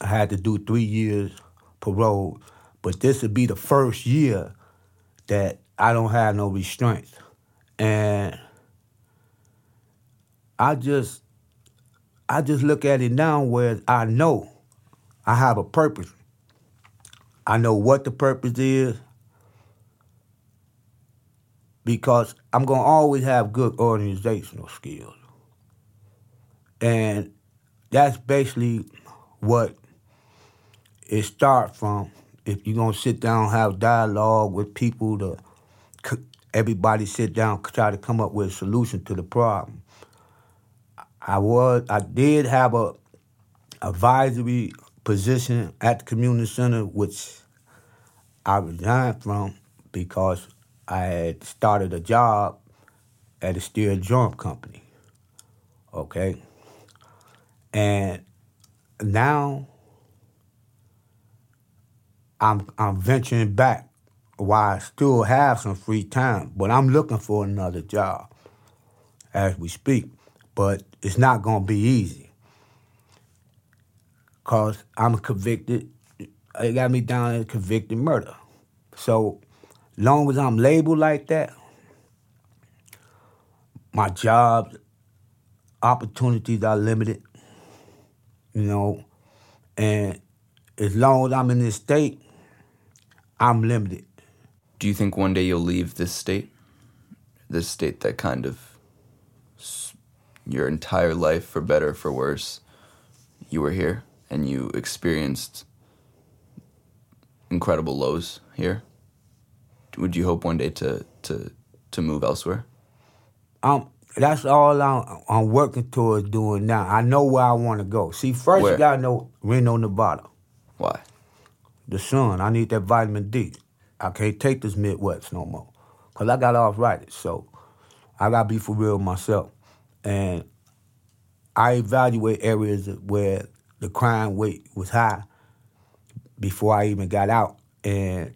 I had to do three years parole, but this would be the first year that I don't have no restraints. And I just I just look at it now where I know I have a purpose. I know what the purpose is because I'm going to always have good organizational skills. And that's basically what it starts from. If you're to sit down have dialogue with people to everybody sit down try to come up with a solution to the problem. I was I did have a advisory position at the community center, which I resigned from because I had started a job at a steel drum company. Okay. And now I'm I'm venturing back while I still have some free time, but I'm looking for another job as we speak. But it's not gonna be easy cause I'm convicted. It got me down in convicted murder. So, long as I'm labeled like that, my job opportunities are limited. You know, and as long as I'm in this state, I'm limited. Do you think one day you'll leave this state? This state that kind of your entire life, for better for worse, you were here? and you experienced incredible lows here, would you hope one day to to to move elsewhere? Um, that's all I'm, I'm working towards doing now. I know where I want to go. See, first where? you gotta know Reno, Nevada. Why? The sun. I need that vitamin D. I can't take this Midwest no more, cause I got arthritis. So I gotta be for real myself, and I evaluate areas where the crime rate was high before I even got out. And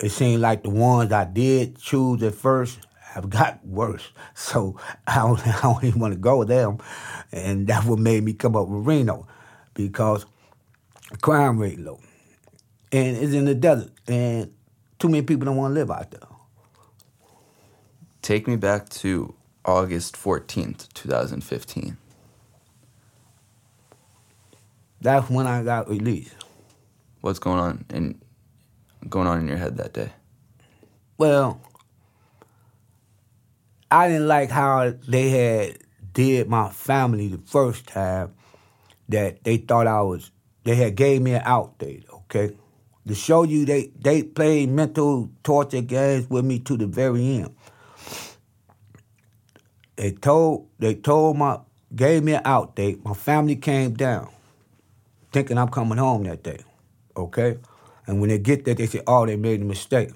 it seemed like the ones I did choose at first have got <laughs> worse. So <laughs> I don't, I don't even want to go with them. And that's what made me come up with Reno because crime rate low. And it's in the desert. And too many people don't want to live out there. Take me back to August 14th, 2015. That's when I got released. What's going on in going on in your head that day? Well, I didn't like how they had did my family the first time that they thought I was they had gave me an out date, okay? To show you they they played mental torture games with me to the very end. They told they told my gave me an out date. My family came down, thinking I'm coming home that day. Okay? And when they get there, they say, oh, they made a mistake.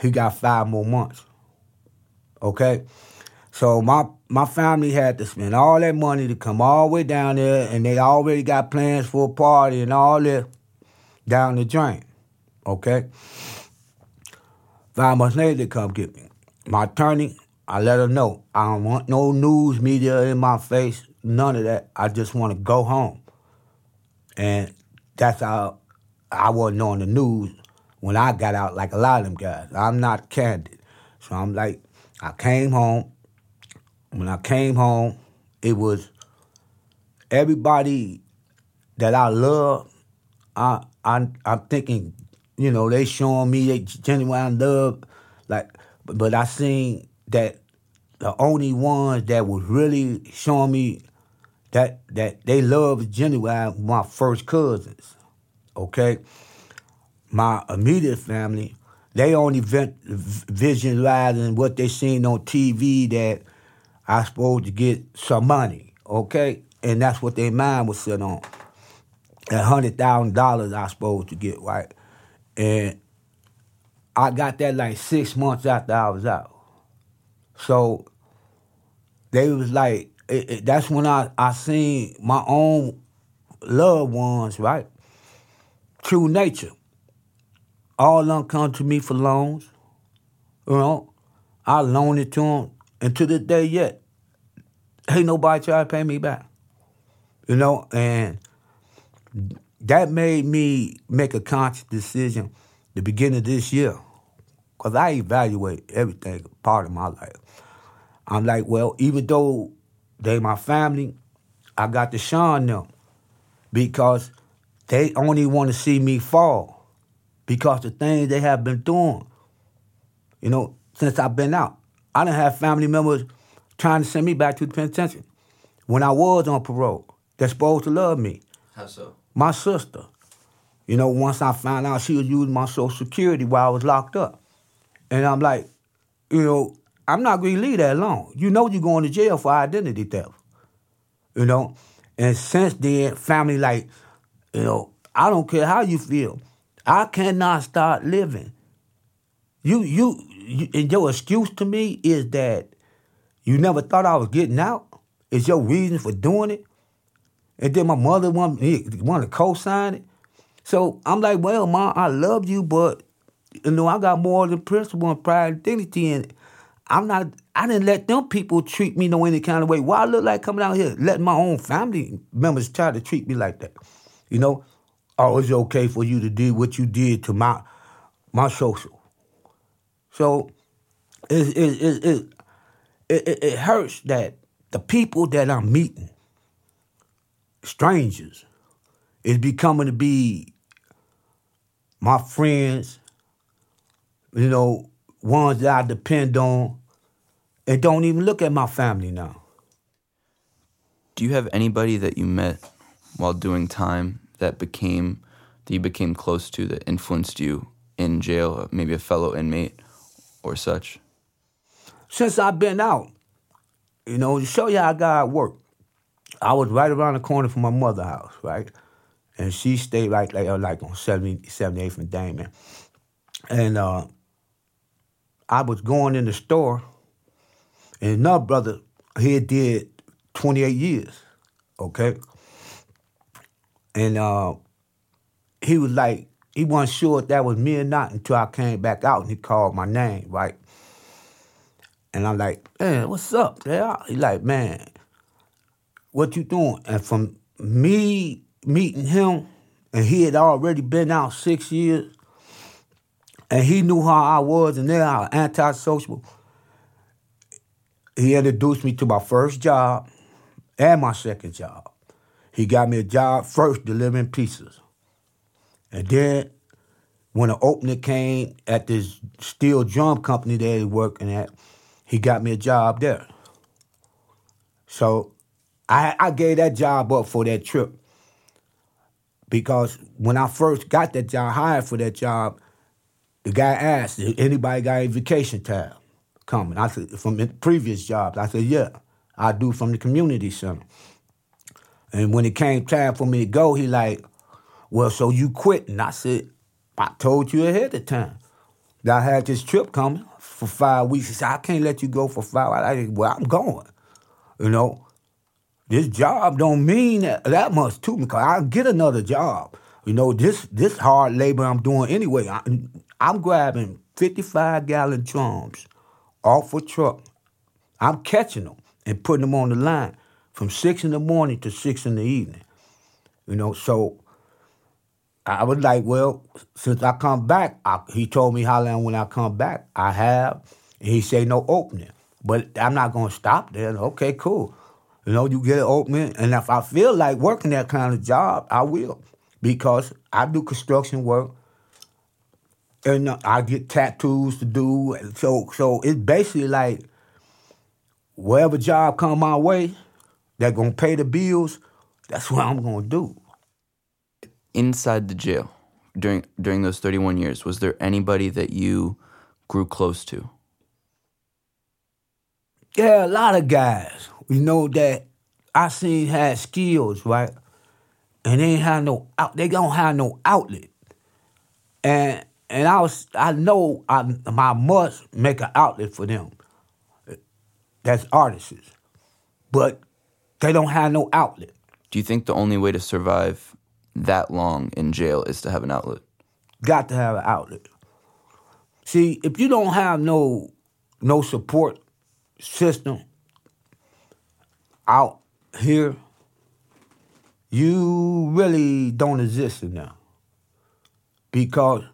He got five more months. Okay? So my my family had to spend all that money to come all the way down there, and they already got plans for a party and all that down the drain. Okay? Later, they come get me. My attorney, I let her know I don't want no news media in my face, none of that. I just want to go home. And that's how I wasn't on the news when I got out like a lot of them guys. I'm not candid. So I'm like, I came home. When I came home, it was everybody that I love. I I I'm thinking, you know, they showing me genuine love, like, but I seen that the only ones that was really showing me that that they love genuine my first cousins. Okay, my immediate family, they only visualizing what they seen on TV that I supposed to get some money. Okay, and that's what their mind was set on. A hundred thousand dollars I supposed to get right, and I got that like six months after I was out. So they was like, it, it, that's when I, I seen my own loved ones, right? True nature. All them come to me for loans. You know, I loaned it to them, and to this day yet, ain't nobody try to pay me back. You know, and that made me make a conscious decision the beginning of this year, because I evaluate everything part of my life. I'm like, well, even though they my family, I got to shun them because they only want to see me fall because the things they have been doing, you know, since I've been out. I didn't have family members trying to send me back to the penitentiary when I was on parole. They're supposed to love me. How so? My sister. You know, once I found out she was using my social security while I was locked up. And I'm like, you know, I'm not to leave that alone. You know you're going to jail for identity theft. You know? And since then, family like, you know, I don't care how you feel. I cannot start living. You, you, you and your excuse to me is that you never thought I was getting out. Is your reason for doing it? And then my mother wanted, wanted to co-sign it. So I'm like, well, mom, I love you, but you know, I got more than principle and pride and dignity, and I'm not. I didn't let them people treat me no any kind of way. Why I look like coming out here letting my own family members try to treat me like that? You know, oh, it's okay for you to do what you did to my my social. So it it it it, it, it hurts that the people that I'm meeting, strangers, is becoming to be my friends. You know, ones that I depend on, and don't even look at my family now. Do you have anybody that you met while doing time that became that you became close to that influenced you in jail, maybe a fellow inmate or such? Since I've been out, you know, to show you how God worked, I was right around the corner from my mother's house, right? And she stayed like, like on 70, 78th and Damen. And uh, I was going in the store, and another brother, he did 28 years, okay? And uh, he was like, he wasn't sure if that was me or not until I came back out and he called my name, right? And I'm like, man, what's up? He like, man, what you doing? And from me meeting him, and he had already been out six years, and he knew how I was and then how antisocial. He introduced me to my first job and my second job. He got me a job first delivering pizzas. And then when the opening came at this steel drum company that he was working at, he got me a job there. So I I gave that job up for that trip because when I first got that job, hired for that job, the guy asked, anybody got any vacation time coming? I said, from previous jobs. I said, yeah, I do from the community center. And when it came time for me to go, he like, well, so you quit? And I said, I told you ahead of time that I had this trip coming for five weeks. He said, I can't let you go for five. I said, well, I'm going. You know, this job don't mean that, much to me because I'll get another job. You know, this this hard labor I'm doing anyway. I, I'm grabbing 55 gallon drums off a truck. I'm catching them and putting them on the line from six in the morning to six in the evening. You know, so I was like, well, since I come back, I, he told me how long when I come back. I have, and he say no opening. But I'm not gonna stop there. Okay, cool. You know, you get an opening, and if I feel like working that kind of job, I will, because I do construction work, and uh, I get tattoos to do. So, so it's basically like whatever job come my way, that gonna pay the bills. That's what I'm gonna do inside the jail during during those 31 years was there anybody that you grew close to yeah a lot of guys you know that i seen had skills right? And they ain't have no out they don't have no outlet. And and i was i know i, I must make an outlet for them. That's artists. But they don't have no outlet. Do you think the only way to survive that long in jail is to have an outlet. Got to have an outlet. See, if you don't have no no support system out here, you really don't exist in there. Because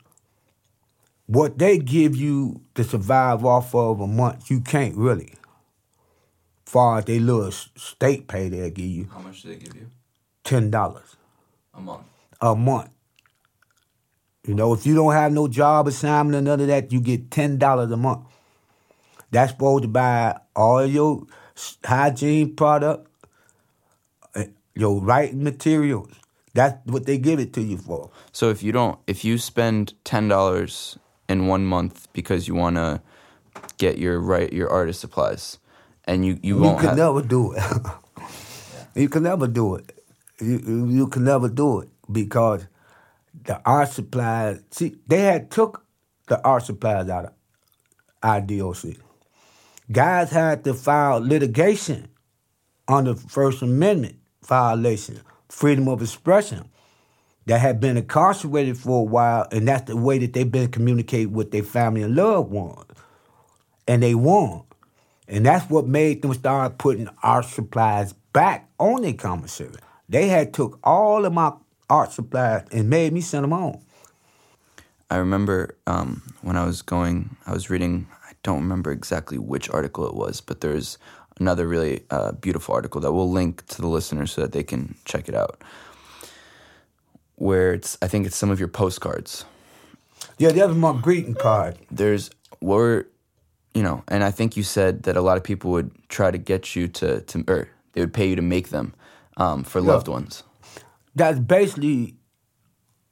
what they give you to survive off of a month, you can't really. Far as they little state pay they give you. How much do they give you? Ten dollars. A month. A month. You know, if you don't have no job assignment or none of that, you get ten dollars a month. That's supposed to buy all your hygiene product, your writing materials. That's what they give it to you for. So if you don't, if you spend ten dollars in one month because you want to get your right your artist supplies, and you you, you won't. <laughs> <laughs> You can never do it. you can never do it you, you can never do it because the art supplies. See, they had took the art supplies out of IDOC. Guys had to file litigation on the First Amendment violation, freedom of expression, that had been incarcerated for a while, and that's the way that they've been communicating with their family and loved ones. And they won. And that's what made them start putting art supplies back on their commissary. They had took all of my art supplies and made me send them home. I remember um, when I was going, I was reading. Don't remember exactly which article it was, but there's another really uh, beautiful article that we'll link to the listeners so that they can check it out. Where it's, I think it's some of your postcards. Yeah, that was my greeting card. There's were, you know, and I think you said that a lot of people would try to get you to to, or they would pay you to make them um, for loved ones? That's basically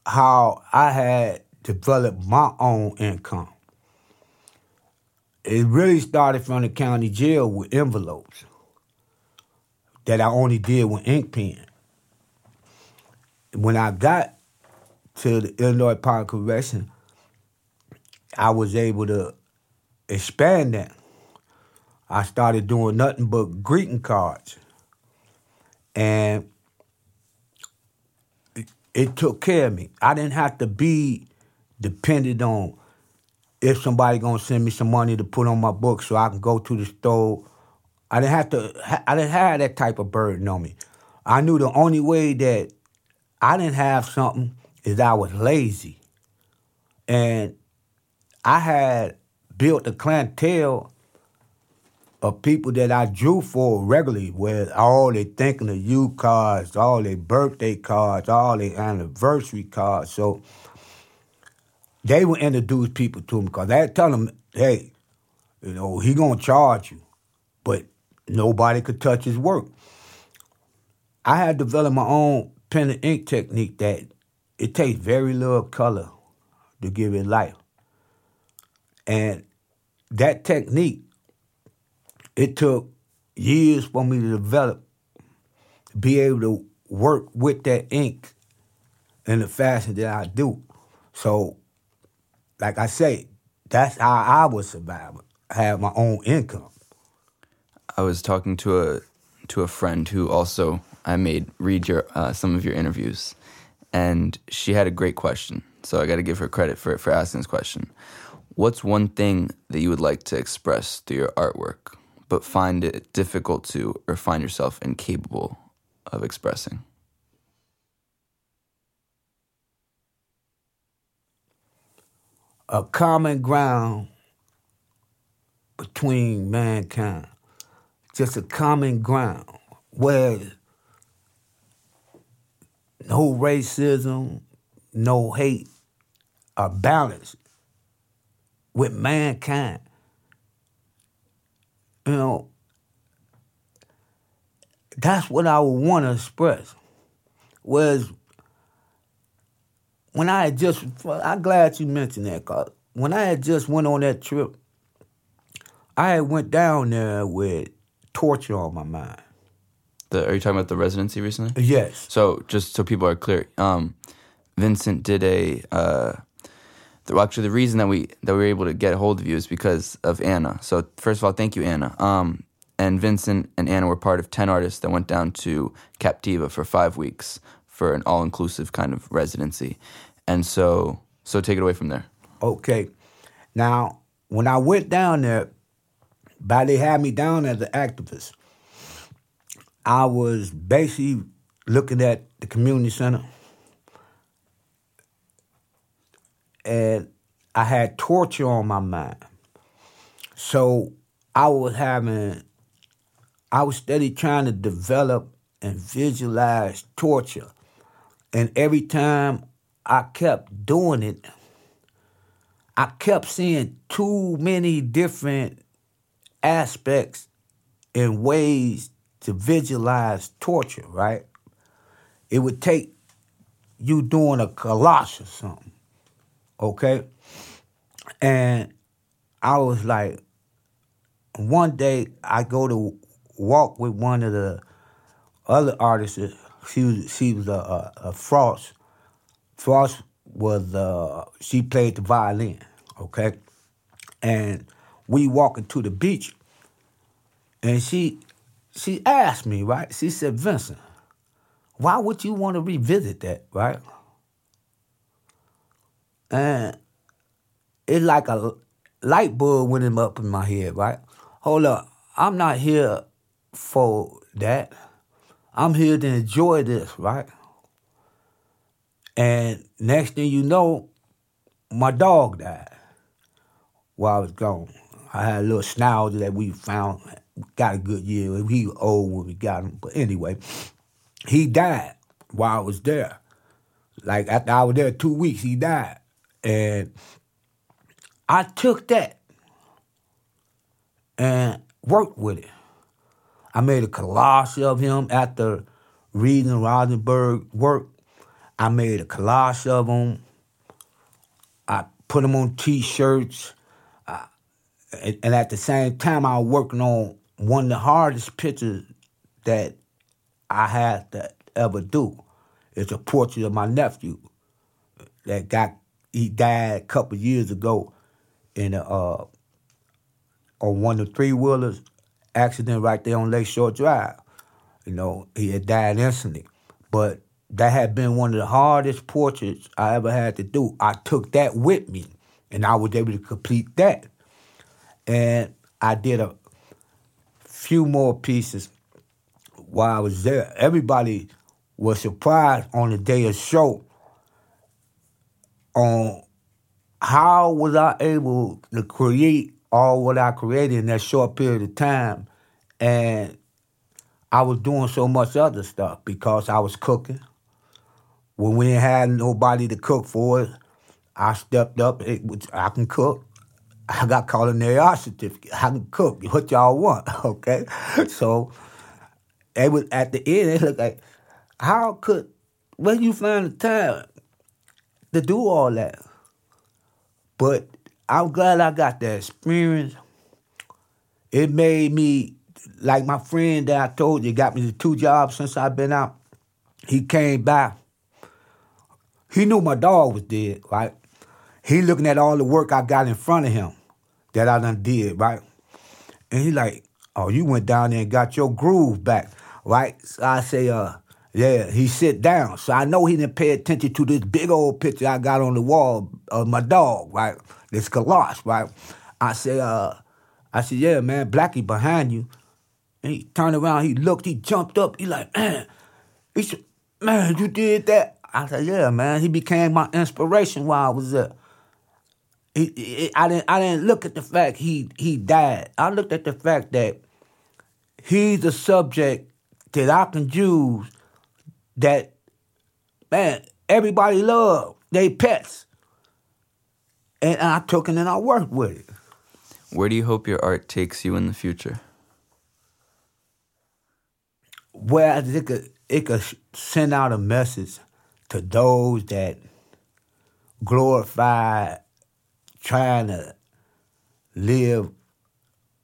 how I had developed my own income. It really started from the county jail with envelopes that I only did with ink pen. When I got to the Illinois Park Correction, I was able to expand that. I started doing nothing but greeting cards and it, it took care of me. I didn't have to be dependent on if somebody gonna send me some money to put on my book so I can go to the store. I didn't have to. I didn't have that type of burden on me. I knew the only way that I didn't have something is I was lazy, and I had built a clientele of people that I drew for regularly, where all they thinking of you cards, all their birthday cards, all their anniversary cards. So they would introduce people to him because they tell them, hey, You know, he gonna charge you, but nobody could touch his work. I had developed my own pen and ink technique that it takes very little color to give it life. And that technique, it took years for me to develop, be able to work with that ink in the fashion that I do. So, like I say, that's how I was surviving. I have my own income. I was talking to a to a friend who also I made read your uh, some of your interviews, and she had a great question. So I got to give her credit for for asking this question. What's one thing that you would like to express through your artwork, but find it difficult to, or find yourself incapable of expressing? A common ground between mankind, just a common ground where no racism, no hate are balanced with mankind. You know, that's what I would want to express. Whereas when I had just, I'm glad you mentioned that, cause when I had just went on that trip, I had went down there with torture on my mind. The, are you talking about the residency recently? Yes. So just so people are clear, um, Vincent did a. Uh, the, well, actually, the reason that we that we were able to get a hold of you is because of Anna. So first of all, thank you, Anna. Um, and Vincent and Anna were part of ten artists that went down to Captiva for five weeks for an all inclusive kind of residency, and so so take it away from there. Okay. Now, when I went down there, by they had me down as an activist, I was basically looking at the community center and I had torture on my mind. So I was having, I was steady trying to develop and visualize torture. And every time I kept doing it, I kept seeing too many different aspects and ways to visualize torture, right? It would take you doing a or something okay? And I was like, one day I go to walk with one of the other artists. She was she was a, a, a Frost. Frost was uh, she played the violin, okay? And we walking to the beach, and she she asked me right. She said, Vincent, why would you want to revisit that, right? And it's like a light bulb went up in my head, right? Hold up, I'm not here for that. I'm here to enjoy this, right? And next thing you know, my dog died while I was gone. I had a little schnauzer that we found, got a good year. He was old when we got him. But anyway, he died while I was there. Like after I was there two weeks, he died. And I took that and worked with it. I made a collage of him after reading Rauschenberg work. I made a collage of him. I put them on T-shirts, and, and, at the same time, I was working on one of the hardest pictures that I had to ever do. It's a portrait of my nephew that got he died a couple years ago in a uh, on one of the three wheelers accident right there on Lakeshore Drive. You know, he had died instantly. But that had been one of the hardest portraits I ever had to do. I took that with me and I was able to complete that. And I did a few more pieces while I was there. Everybody was surprised on the day of show on how was I able to create all what I created in that short period of time, and I was doing so much other stuff because I was cooking. When we didn't have nobody to cook for us, I stepped up. It was, I can cook, <laughs> I got culinary art certificate. I can cook. What y'all want? <laughs> Okay. So they was at the end, they look like, how could where you find the time to do all that? But I'm glad I got that experience. It made me like my friend that I told you got me the two jobs since I've been out. He came back. He knew my dog was dead, right? He looking at all the work I got in front of him that I done did, right? And he like, oh, you went down there and got your groove back, right? So I say, uh, yeah, he sit down. So I know he didn't pay attention to this big old picture I got on the wall of my dog, right? This galosh, right? I say, uh, I said, yeah, man, Blackie behind you. And he turned around, he looked, he jumped up, he like, man, <clears throat> he said, man, you did that? I said, yeah, man. He became my inspiration while I was there. He, he, I didn't I didn't look at the fact he he died. I looked at the fact that he's a subject that I can use that man, everybody love. They pets. And I took it and I worked with it. Where do you hope your art takes you in the future? Where it could it could send out a message to those that glorify trying to live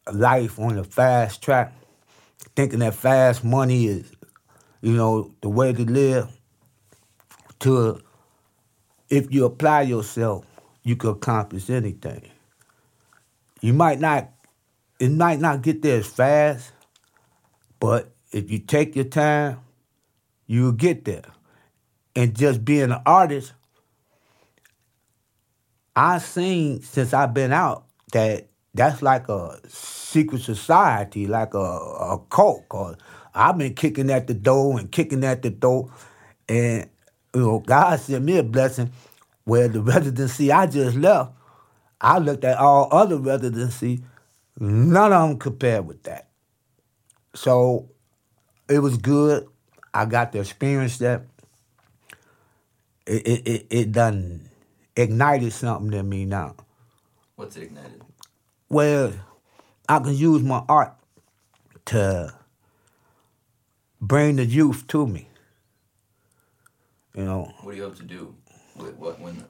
a life on the fast track, thinking that fast money is, you know, the way to live. To if you apply yourself, you can accomplish anything. You might not, it might not get there as fast, but if you take your time, you'll get there. And just being an artist, I've seen since I've been out that that's like a secret society, like a, a cult. Cause I've been kicking at the door and kicking at the door, and you know, God sent me a blessing where the residency I just left, I looked at all other residency, none of them compared with that. So it was good. I got to experience that. It it it, it done ignited something in me now. What's it ignited? Well, I can use my art to bring the youth to me. You know. What do you hope to do with what when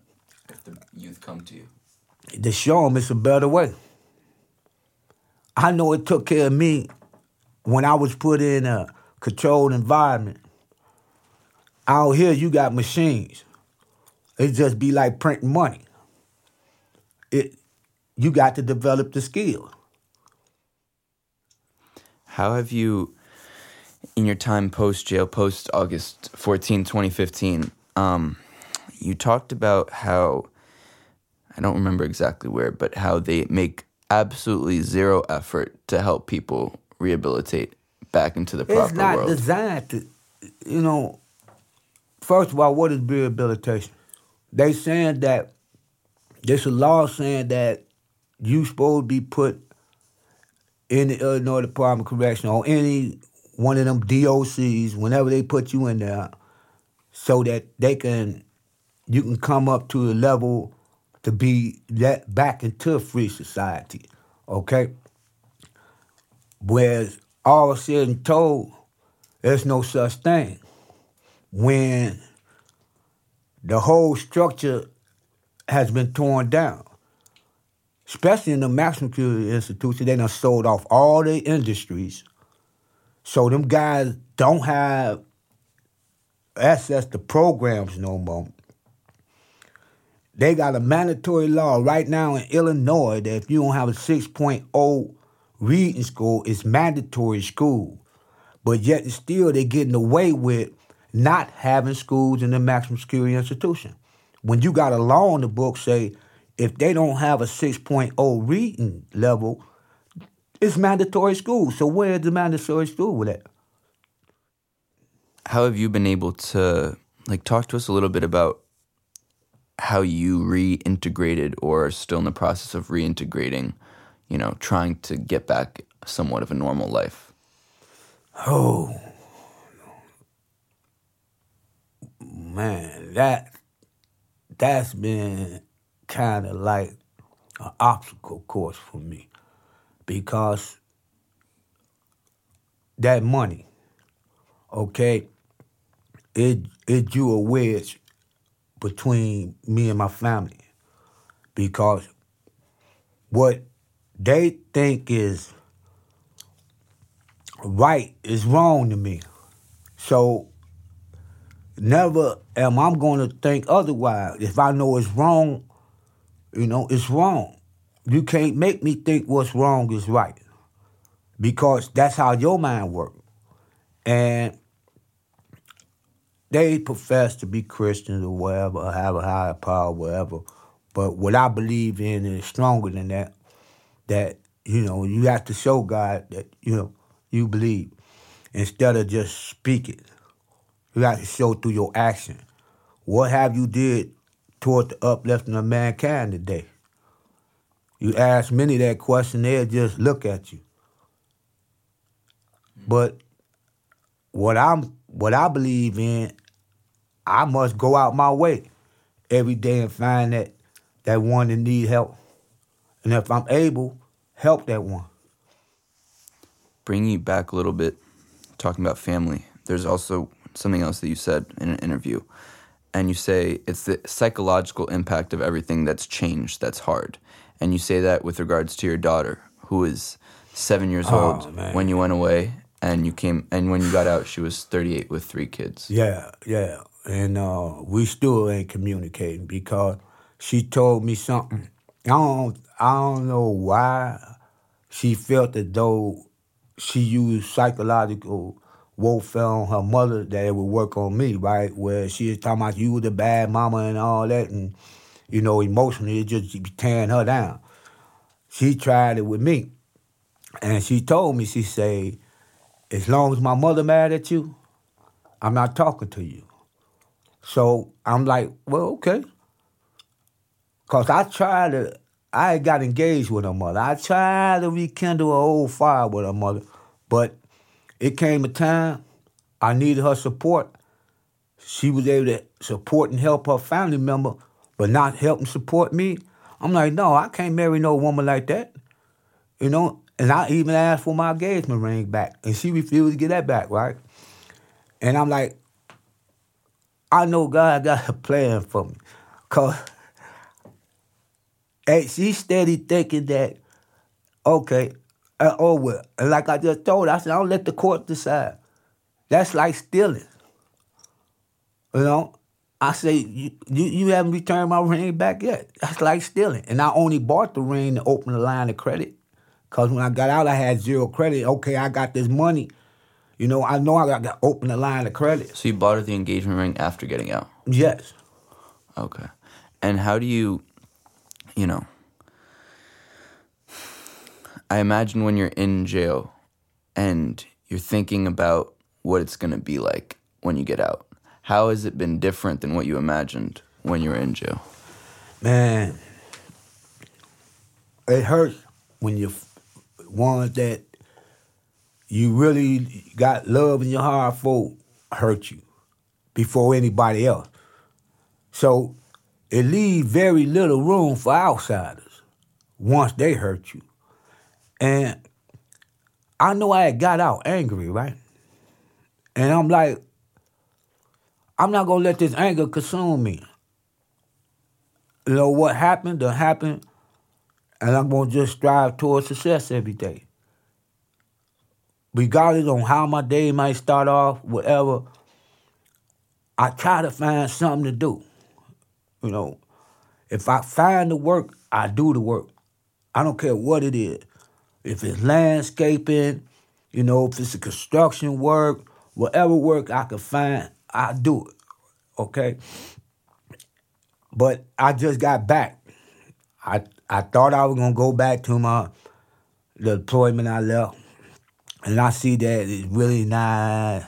if the youth come to you? To show them it's a better way. I know it took care of me when I was put in a controlled environment. Out here, you got machines. It just be like printing money. It you got to develop the skill. How have you, in your time post jail, post August 14, 2015, um, you talked about how, I don't remember exactly where, but how they make absolutely zero effort to help people rehabilitate back into the proper world. It's not world. designed to, you know, first of all, what is rehabilitation? They saying that there's a law saying that you supposed to be put in the Illinois Department of Correction or any one of them DOCs whenever they put you in there, so that they can you can come up to a level to be let back into a free society. Okay. Whereas all said and told, there's no such thing. When the whole structure has been torn down. Especially in the maximum security institution, they done sold off all the industries. So them guys don't have access to programs no more. They got a mandatory law right now in Illinois that if you don't have a 6.0 reading score, it's mandatory school. But yet still they're getting away with not having schools in the maximum security institution. When you got a law in the book say if they don't have a 6.0 reading level, it's mandatory school. So where is the mandatory school with that? how have you been able to like talk to us a little bit about how you reintegrated or are still in the process of reintegrating you know trying to get back somewhat of a normal life? Oh. Man, that that's been kind of like an obstacle course for me because that money, okay, it it drew a wedge between me and my family because what they think is right is wrong to me. So never am I going to think otherwise. If I know it's wrong, you know, it's wrong. You can't make me think what's wrong is right because that's how your mind works. And they profess to be Christians or whatever, or have a higher power, whatever. But what I believe in is stronger than that. That, you know, you have to show God that, you know, you believe instead of just speaking. You have to show through your action. What have you did toward the uplifting of mankind today? You ask many that question, they'll just look at you. But what I'm what I believe in, I must go out my way every day and find that that one that need help. And if I'm able, help that one. Bringing you back a little bit, talking about family, there's also something else that you said in an interview. And you say it's the psychological impact of everything that's changed that's hard. And you say that with regards to your daughter, who is seven years Oh, old man. when you went away and you came and when you got out she was 38 with three kids Yeah, yeah. And uh, we still ain't communicating because she told me something. I don't I don't know why she felt as though she used psychological warfare on her mother that it would work on me, right? Where she was talking about you were the bad mama and all that and you know, emotionally it just tearing her down. She tried it with me. And she told me, she said, as long as my mother mad at you, I'm not talking to you. So I'm like, well, okay. Cause I tried to, I got engaged with her mother. I tried to rekindle an old fire with her mother, but it came a time I needed her support. She was able to support and help her family member, but not help and support me. I'm like, no, I can't marry no woman like that. You know, and I even asked for my engagement ring back, and she refused to get that back, right? And I'm like, I know God got a plan for me. Cause hey, she steady thinking that, okay, uh, oh well. And like I just told her, I said, I don't let the court decide. That's like stealing. You know? I say, you, you, you haven't returned my ring back yet. That's like stealing. And I only bought the ring to open the line of credit. Because when I got out, I had zero credit. Okay, I got this money. You know, I know I got to open the line of credit. so you bought her the engagement ring after getting out Yes. okay and how do you you know i imagine when you're in jail and you're thinking about what it's going to be like when you get out how has it been different than what you imagined when you were in jail Man, it hurts when you ones that you really got love in your heart for hurt you before anybody else. So it leaves very little room for outsiders once they hurt you. And I know I had got out angry, right? And I'm like, I'm not gonna let this anger consume me you know what happened to happen, and I'm gonna just strive towards success every day. Regardless on how my day might start off, whatever, I try to find something to do. You know, if I find the work, I do the work. I don't care what it is. If it's landscaping, you know, if it's a construction work, whatever work I can find, I do it. Okay? But I just got back. I I thought I was gonna go back to my the I left, and I see that it's really not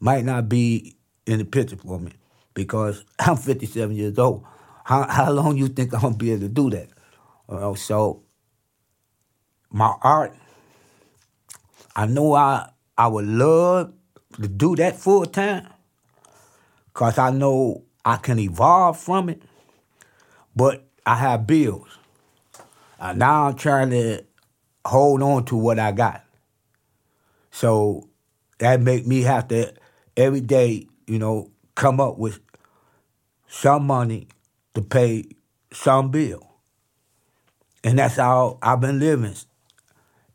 might not be in the picture for me because <laughs> I'm 57 years old. How how long you think I'm gonna be able to do that? Know, so my art, I know I I would love to do that full time, cause I know I can evolve from it, but I have bills. Uh, now I'm trying to hold on to what I got. So that make me have to every day, you know, come up with some money to pay some bill. And that's how I've been living.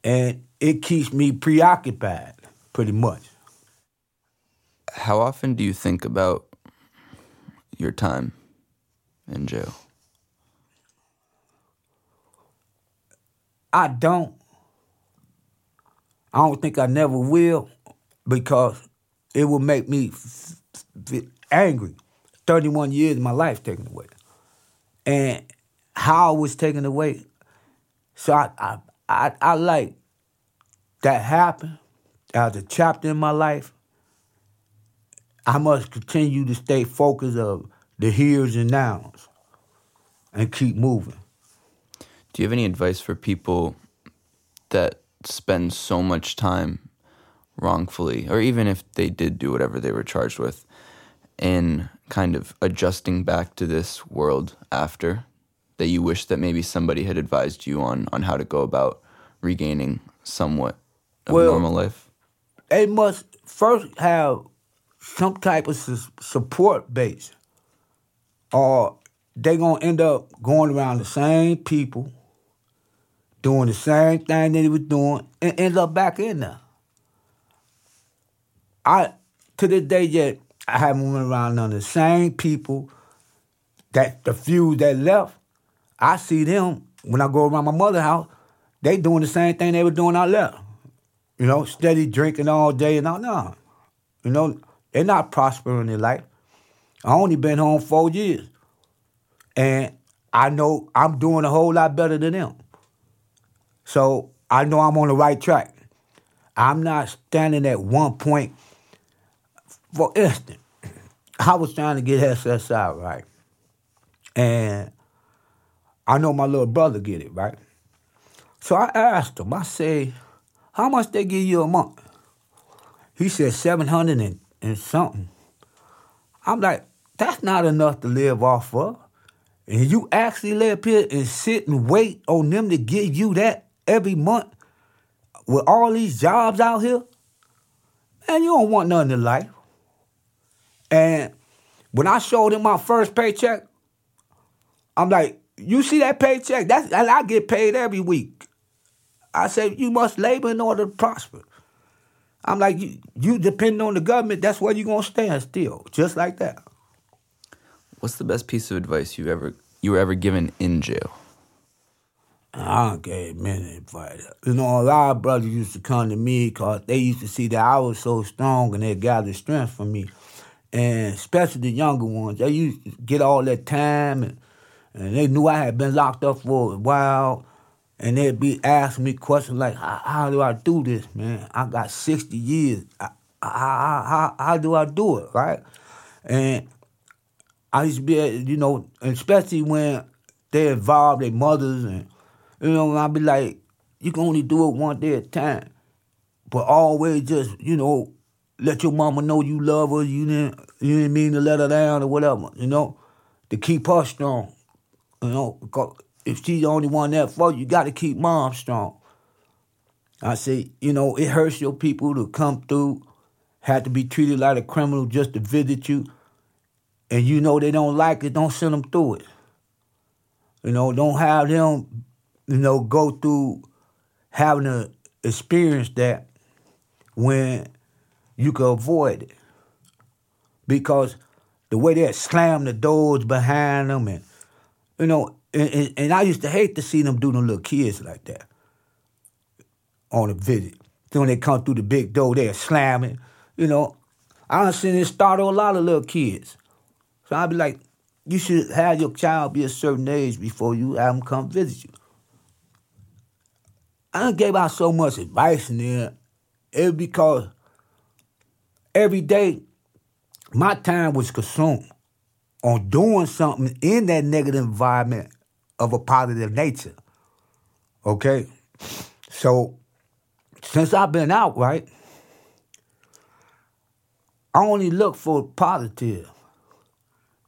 And it keeps me preoccupied pretty much. How often do you think about your time in jail? I don't. I don't think I never will because it will make me f- f- angry. 31 years of my life taken away. And how it was taken away. So I, I, I, I like that happened as a chapter in my life. I must continue to stay focused of the here's and nows and keep moving. Do you have any advice for people that spend so much time wrongfully, or even if they did do whatever they were charged with, in kind of adjusting back to this world after that you wish that maybe somebody had advised you on on how to go about regaining somewhat of Well, normal life? they must first have some type of su- support base, or they gonna end up going around the same people, doing the same thing they was doing, and end up back in there. I to this day yet I haven't went around none of the same people that the few that left. I see them when I go around my mother's house. They doing the same thing they were doing out there. You know, steady drinking all day and all. No, you know, they're not prospering in life. I only been home four years, and I know I'm doing a whole lot better than them. So I know I'm on the right track. I'm not standing at one point. For instance, I was trying to get SSI right, and I know my little brother get it right. So I asked him. I say, "How much they give you a month?" He said seven hundred and, and something. I'm like, that's not enough to live off of. And you actually up here and sit and wait on them to give you that every month with all these jobs out here? Man, you don't want nothing in life. And when I showed him my first paycheck, I'm like, you see that paycheck? That's and I get paid every week. I said, you must labor in order to prosper. I'm like, you, you depend on the government, that's where you're gonna stand still, just like that. What's the best piece of advice you ever you were ever given in jail? I don't gave many advice. Uh, you know, a lot of brothers used to come to me because they used to see that I was so strong and they gathered strength from me. And especially the younger ones, they used to get all that time and, and they knew I had been locked up for a while. And they'd be asking me questions like, how, do I do this, man? I got 60 years. I, how, how do I do it, right? And I used to be, you know, especially when they involved their mothers and, you know, I'd be like, you can only do it one day at a time. But always just, you know, let your mama know you love her, you didn't, you didn't mean to let her down or whatever, you know, to keep her strong. You know, if she's the only one there for you, you got to keep mom strong. I say, you know, it hurts your people to come through, have to be treated like a criminal just to visit you, and you know they don't like it, don't send them through it. You know, don't have them, you know, go through having to experience that when you can avoid it. Because the way they slam the doors behind them and, you know, and, and, and I used to hate to see them do them little kids like that on a visit. Then when they come through the big door, they're slamming. You know, I done seen it startle a lot of little kids. So I'd be like, you should have your child be a certain age before you have them come visit you. I gave out so much advice in there. It was because every day my time was consumed on doing something in that negative environment of a positive nature. Okay? So since I've been out, right, I only look for positive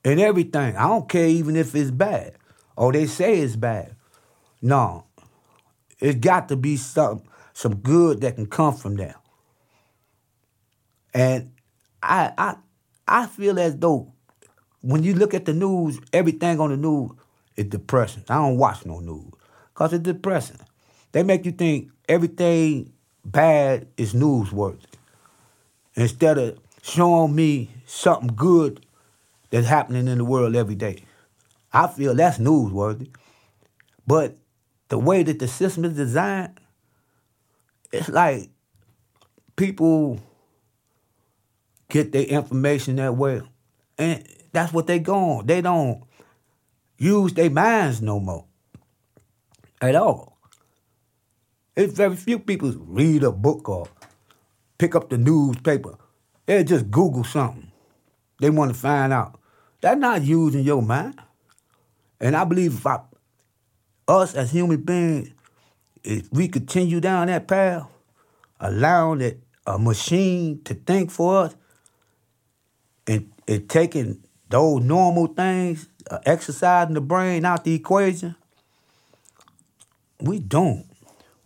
in everything. I don't care even if it's bad or they say it's bad. No. It's got to be some some good that can come from there. And I I I feel as though when you look at the news, everything on the news is depressing. I don't watch no news because it's depressing. They make you think everything bad is newsworthy instead of showing me something good that's happening in the world every day. I feel that's newsworthy. But the way that the system is designed, it's like people get their information that way. And that's what they go on. They don't use their minds no more. At all. It's very few people read a book or pick up the newspaper. They just Google something. They want to find out. That's not using your mind. And I believe if I, us as human beings, if we continue down that path, allowing it, a machine to think for us, and, and taking those normal things, uh, exercising the brain out the equation, we don't.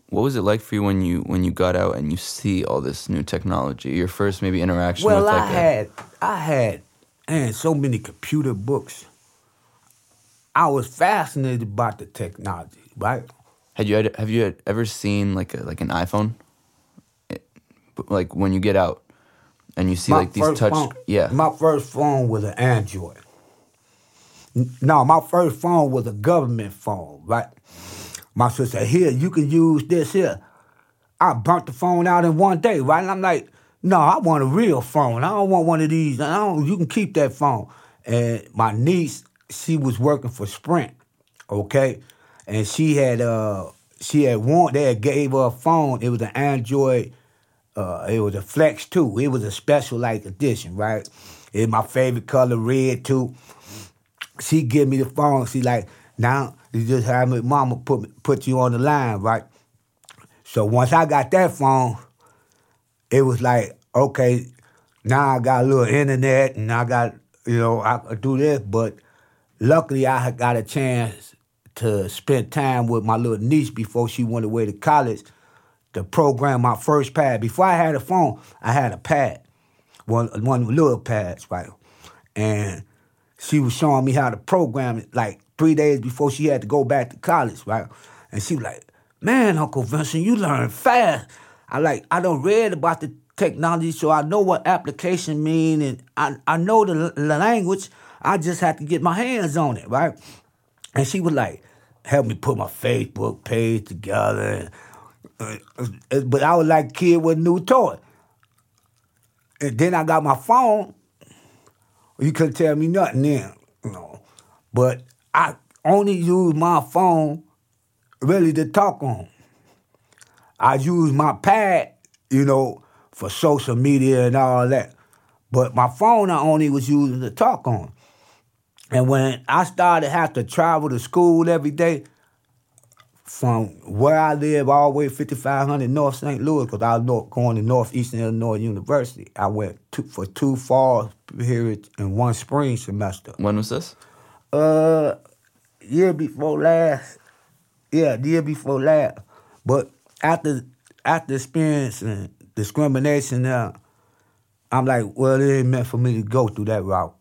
What was it like for you when you when you got out and you see all this new technology? Your first maybe interaction well, with like I a- had I had and so many computer books. I was fascinated about the technology, right? Had you had, have you had ever seen like a, like an iPhone? It- like when you get out and you see like these touch phone, yeah. My first phone was an Android. No, my first phone was a government phone, right? My sister said, here, you can use this here. I burnt the phone out in one day, right? And I'm like, no, I want a real phone. I don't want one of these. I don't, you can keep that phone. And my niece, she was working for Sprint, okay? And she had uh she had one they had gave her a phone. It was an Android uh, it was a Flex 2. It was a special like edition, right? It's my favorite color, red too. She give me the phone. She like, now you just have me, mama put me- put you on the line, right? So once I got that phone, it was like, okay, now I got a little internet and I got, you know, I do this. But luckily I had got a chance to spend time with my little niece before she went away to college to program my first pad. Before I had a phone, I had a pad, one one little pads, right? And she was showing me how to program it like three days before she had to go back to college, right? And she was like, "Man, Uncle Vincent, you learn fast." I like I don't read about the technology, so I know what application mean, and I I know the language. I just had to get my hands on it, right? And she was like, help me put my Facebook page together. Uh, but I was like a kid with a new toy. And then I got my phone. You couldn't tell me nothing then, you know. But I only use my phone really to talk on. I use my pad, you know, for social media and all that. But my phone I only was using to talk on. And when I started have to travel to school every day, from where I live all the way 5500 North St. Louis, because I was going to Northeastern Illinois University. I went two, for two fall periods and one spring semester. When was this? Uh, year before last. Yeah, the year before last. But after after experiencing discrimination now, I'm like, well, it ain't meant for me to go through that route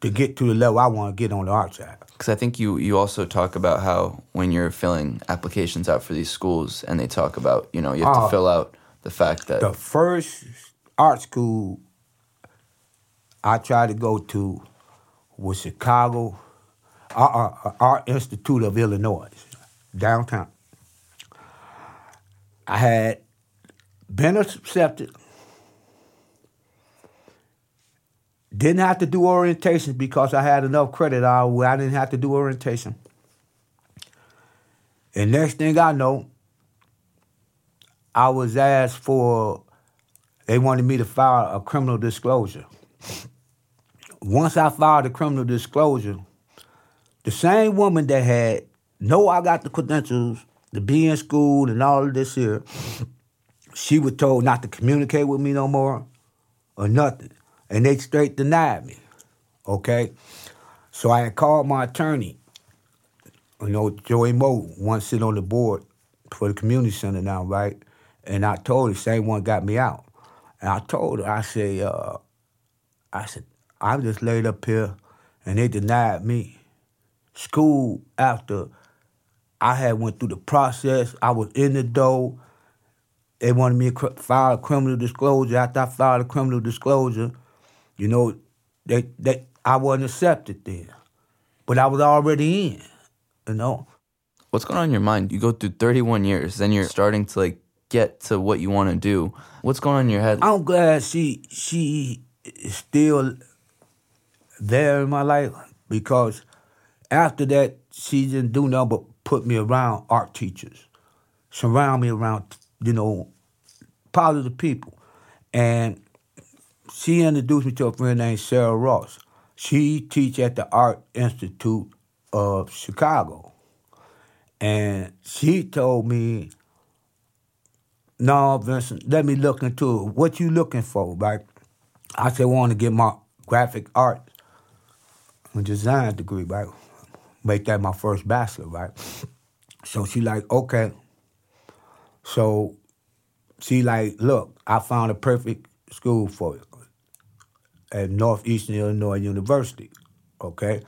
to get to the level I want to get on the art side. Because I think you you also talk about how when you're filling applications out for these schools and they talk about you know you have Ah. to fill out the fact that The first art school I tried to go to was Chicago uh, uh, Art Institute of Illinois, downtown. I had been accepted. Didn't have to do orientation because I had enough credit hour where I didn't have to do orientation. And next thing I know, I was asked for, they wanted me to file a criminal disclosure. Once I filed a criminal disclosure, the same woman that had know I got the credentials to be in school and all of this here, she was told not to communicate with me no more or nothing. And they straight denied me. Okay? So I had called my attorney you know, Joey Moe once sit on the board for the community center now, right? And I told her, same one got me out. And I told her, I said, uh, I said, I'm just laid up here and they denied me. School after I had went through the process, I was in the door. They wanted me to file a criminal disclosure. After I filed a criminal disclosure, you know, they, they I wasn't accepted there. But I was already in, you know. What's going on in your mind? You go through 31 years, then you're starting to like get to what you want to do. What's going on in your head? I'm glad she she is still there in my life because after that she didn't do nothing but put me around art teachers, surround me around you know positive people, and she introduced me to a friend named Sarah Ross. She teach at the Art Institute of Chicago. And she told me, no, Vincent, let me look into it. What you looking for, right? I said, I want to get my graphic art and design degree, right? Make that my first bachelor, right? <sniffs> So she like, okay. So she like, look, I found a perfect school for you at Northeastern Illinois University. Okay,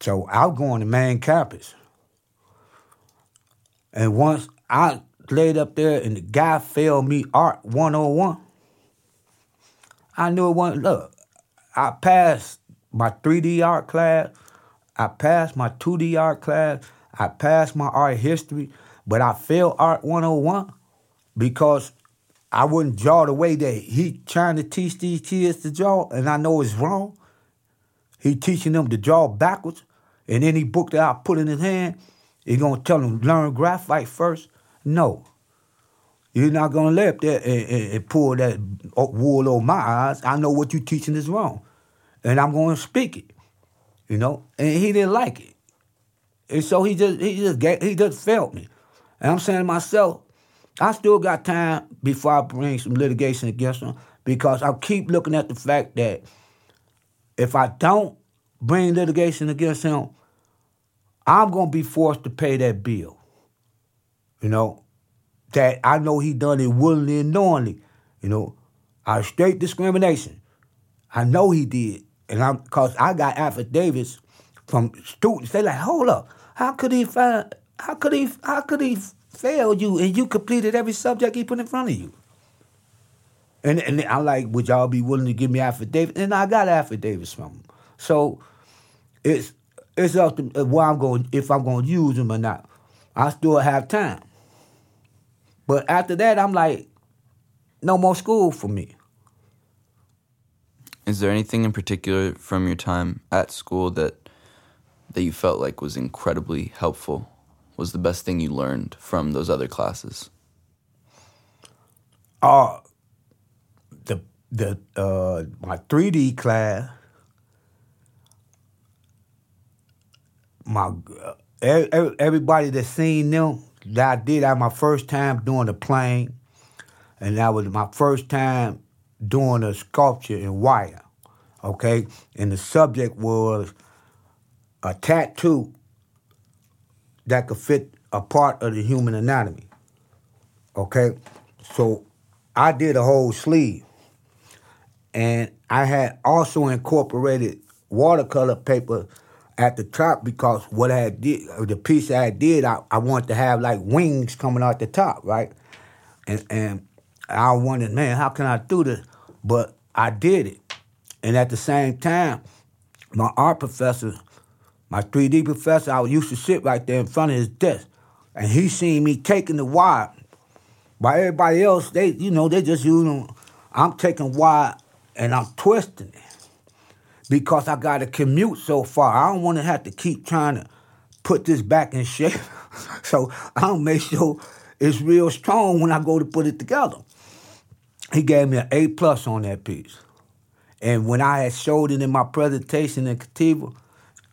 so I was going to main campus, and once I laid up there and the guy failed me art 101, I knew it wasn't. Look, I passed my 3D art class, I passed my 2D art class, I passed my art history, but I failed art 101 because I wouldn't draw the way that he trying to teach these kids to draw, and I know it's wrong. He teaching them to draw backwards, and any book that I put in his hand, he gonna tell them learn graphite first. No, you're not gonna let that and, and, and pull that wool over my eyes. I know what you teaching is wrong, and I'm gonna speak it. You know, and he didn't like it, and so he just he just he just felt me, and I'm saying to myself, I still got time before I bring some litigation against him because I keep looking at the fact that if I don't bring litigation against him, I'm gonna be forced to pay that bill. You know, that I know he done it willingly and knowingly. You know, I straight discrimination. I know he did, and I'm cause I got affidavits from students. They like, hold up, how could he find? How could he? How could he failed you and you completed every subject he put in front of you. And, and I'm like, would y'all be willing to give me affidavit? And I got affidavits from them. So it's it's up to uh, where I'm going if I'm going to use them or not. I still have time. But after that, I'm like, no more school for me. Is there anything in particular from your time at school that that you felt like was incredibly helpful was the best thing you learned from those other classes? Uh, the the uh, my 3D class, my uh, everybody that seen them that I did. That my first time doing a plane, and that was my first time doing a sculpture in wire. Okay, and the subject was a tattoo that could fit a part of the human anatomy. Okay? So I did a whole sleeve. And I had also incorporated watercolor paper at the top because what I did, the piece I did, I, I wanted to have like wings coming out the top, right? And and I wondered, man, how can I do this? But I did it. And at the same time, my art professor my 3D professor, I used to sit right there in front of his desk, and he seen me taking the wire. By everybody else, they, you know, they just using. I'm taking wire and I'm twisting it because I got to commute so far. I don't want to have to keep trying to put this back in shape. <laughs> so I'll make sure it's real strong when I go to put it together. He gave me an A plus on that piece. And when I had showed it in my presentation in Captiva,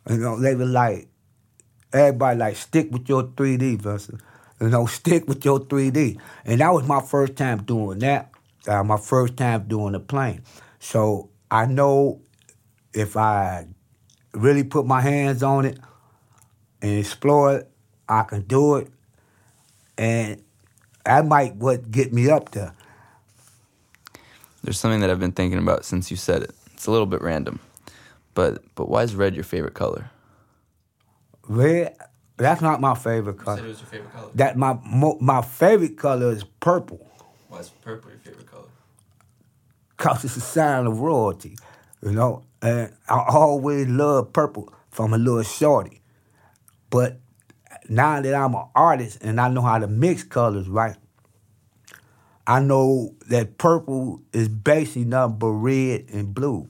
you know, they were like, everybody like, stick with your 3D, Vincent. You know, <laughs> stick with your 3D. And that was my first time doing that. Uh, my first time doing a plane. So I know if I really put my hands on it and explore it, I can do it, and that might what get me up there. There's something that I've been thinking about since you said it. It's a little bit random, but but why is red your favorite color? Red, that's not my favorite color. was your favorite color. That my mo- my favorite color is purple, Why is purple your favorite color? cause it's a sign of royalty, you know. And I always loved purple from a little shorty, but now that I'm an artist and I know how to mix colors right, I know that purple is basically nothing but red and blue.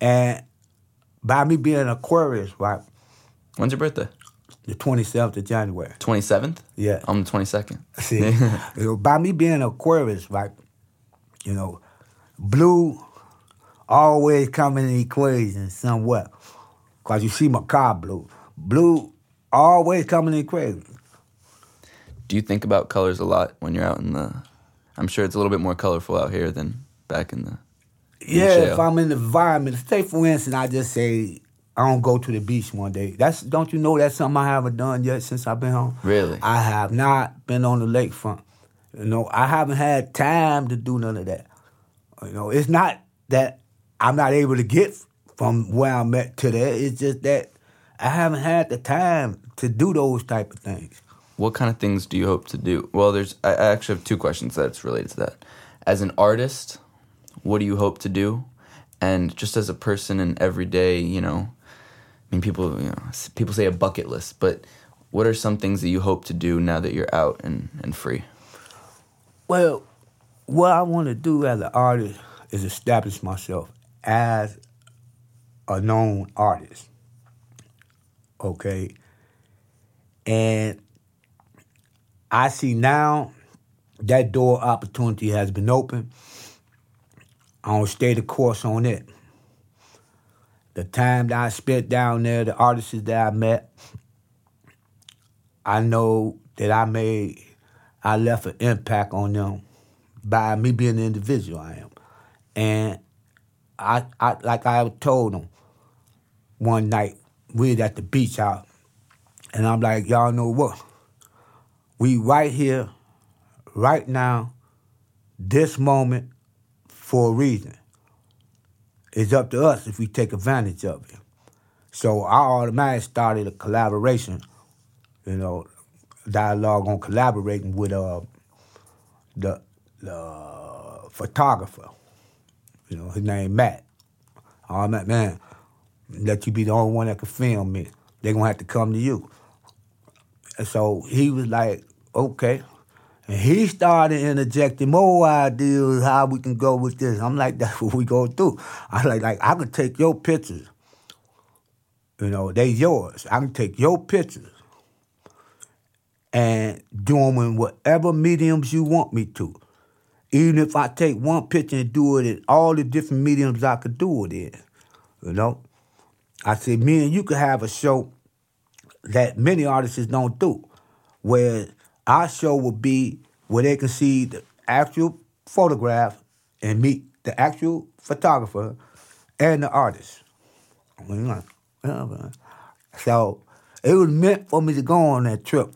And by me being an Aquarius, right, When's your birthday? the 27th of January. Twenty seventh. Yeah. I'm the twenty second. See, <laughs> you know, by me being an Aquarius, right, you know, blue always come in the equation somewhat. Because you see my car blue. Blue always come in the equation. Do you think about colors a lot when you're out in the? I'm sure it's a little bit more colorful out here than back in the. Yeah, if I'm in the environment, say for instance, I just say I don't go to the beach one day. That's don't you know that's something I haven't done yet since I've been home. Really? I have not been on the lakefront. You know, I haven't had time to do none of that. You know, it's not that I'm not able to get from where I'm at to there. It's just that I haven't had the time to do those type of things. What kind of things do you hope to do? Well, there's. I actually have two questions that's related to that. As an artist, what do you hope to do? And just as a person in everyday, you know, I mean, people, you know, people say a bucket list, but what are some things that you hope to do now that you're out and, and free? Well, what I want to do as an artist is establish myself as a known artist. Okay. And I see now that door opportunity has been open. I don't stay the course on it. The time that I spent down there, the artists that I met, I know that I made, I left an impact on them by me being the individual I am. And I, I like I told them one night, we was at the beach out, and I'm like, y'all know what? We right here, right now, this moment, for a reason. It's up to us if we take advantage of it. So I automatically started a collaboration, you know, dialogue on collaborating with uh, the, the photographer. You know, his name Matt. I'm Matt, man, let you be the only one that can film me. They're gonna have to come to you. And so he was like, okay. And he started interjecting more ideas how we can go with this. I'm like, <laughs> that's what we go through. I like, like I can take your pictures. You know, they yours. I can take your pictures and do them in whatever mediums you want me to. Even if I take one picture and do it in all the different mediums I could do it in. You know? I said, me and you could have a show that many artists don't do, where our show will be where they can see the actual photograph and meet the actual photographer and the artist. So it was meant for me to go on that trip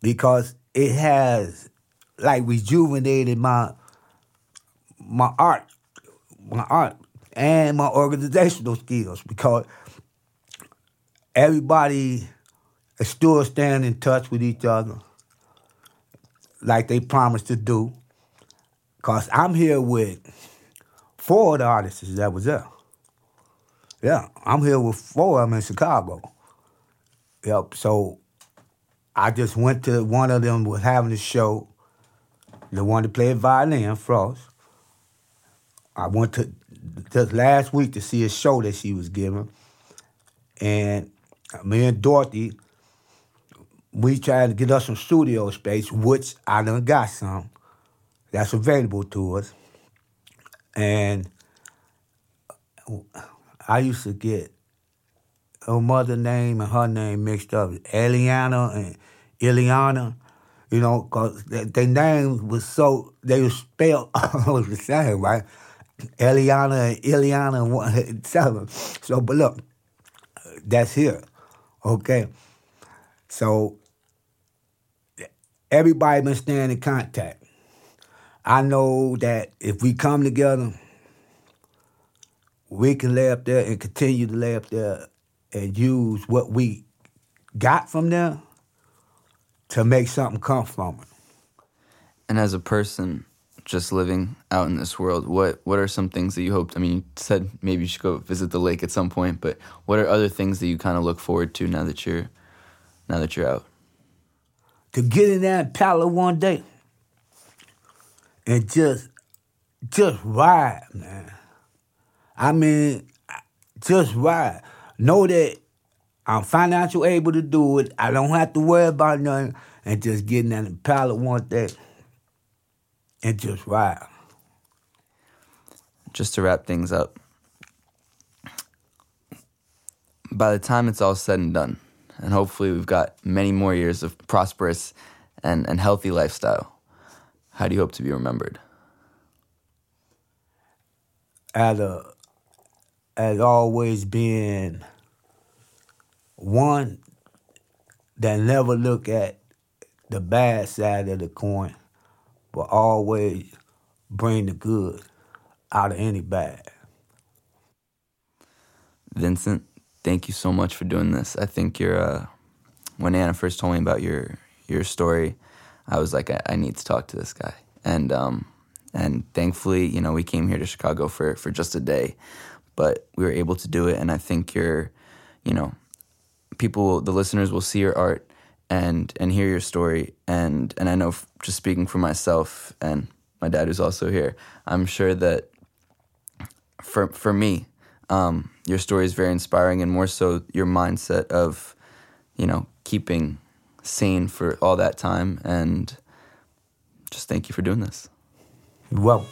because it has like rejuvenated my my art, my art, and my organizational skills because everybody is still staying in touch with each other like they promised to do. Cause I'm here with four of the artists that was there. Yeah, I'm here with four of them in Chicago. Yep. So I just went to one of them was having a show. The one that played violin, Frost. I went to just last week to see a show that she was giving, and me and Dorothy, we tried to get us some studio space, which I done got some. That's available to us, and I used to get her mother name and her name mixed up, Eliana and Ileana, you know, because their names was so, they were spelled <laughs> almost the same, right? Eliana and Ileana, one, <laughs> seven. So, but look, that's here. Okay. So everybody been staying in contact. I know that if we come together, we can lay up there and continue to lay up there and use what we got from there to make something come from it. And as a person just living out in this world, what what are some things that you hoped? I mean, you said maybe you should go visit the lake at some point, but what are other things that you kind of look forward to now that you're now that you're out? To get in that Impala one day and just just ride, man. I mean, just ride. Know that I'm financially able to do it. I don't have to worry about nothing, and just get in that Impala one day and just ride. Just to wrap things up, by the time it's all said and done, and hopefully we've got many more years of prosperous and, and healthy lifestyle, how do you hope to be remembered? As, a, as always being one that never look at the bad side of the coin but always bring the good out of any bad. Vincent, thank you so much for doing this. I think you're. Uh, when Anna first told me about your your story, I was like, I, I need to talk to this guy, and um, and thankfully, you know, we came here to Chicago for for just a day, but we were able to do it, and I think you're, you know, people, the listeners will see your art and and hear your story and and I know f- just speaking for myself and my dad who's also here I'm sure that for for me um, your story is very inspiring and more so your mindset of you know keeping sane for all that time. And just thank you for doing this. Well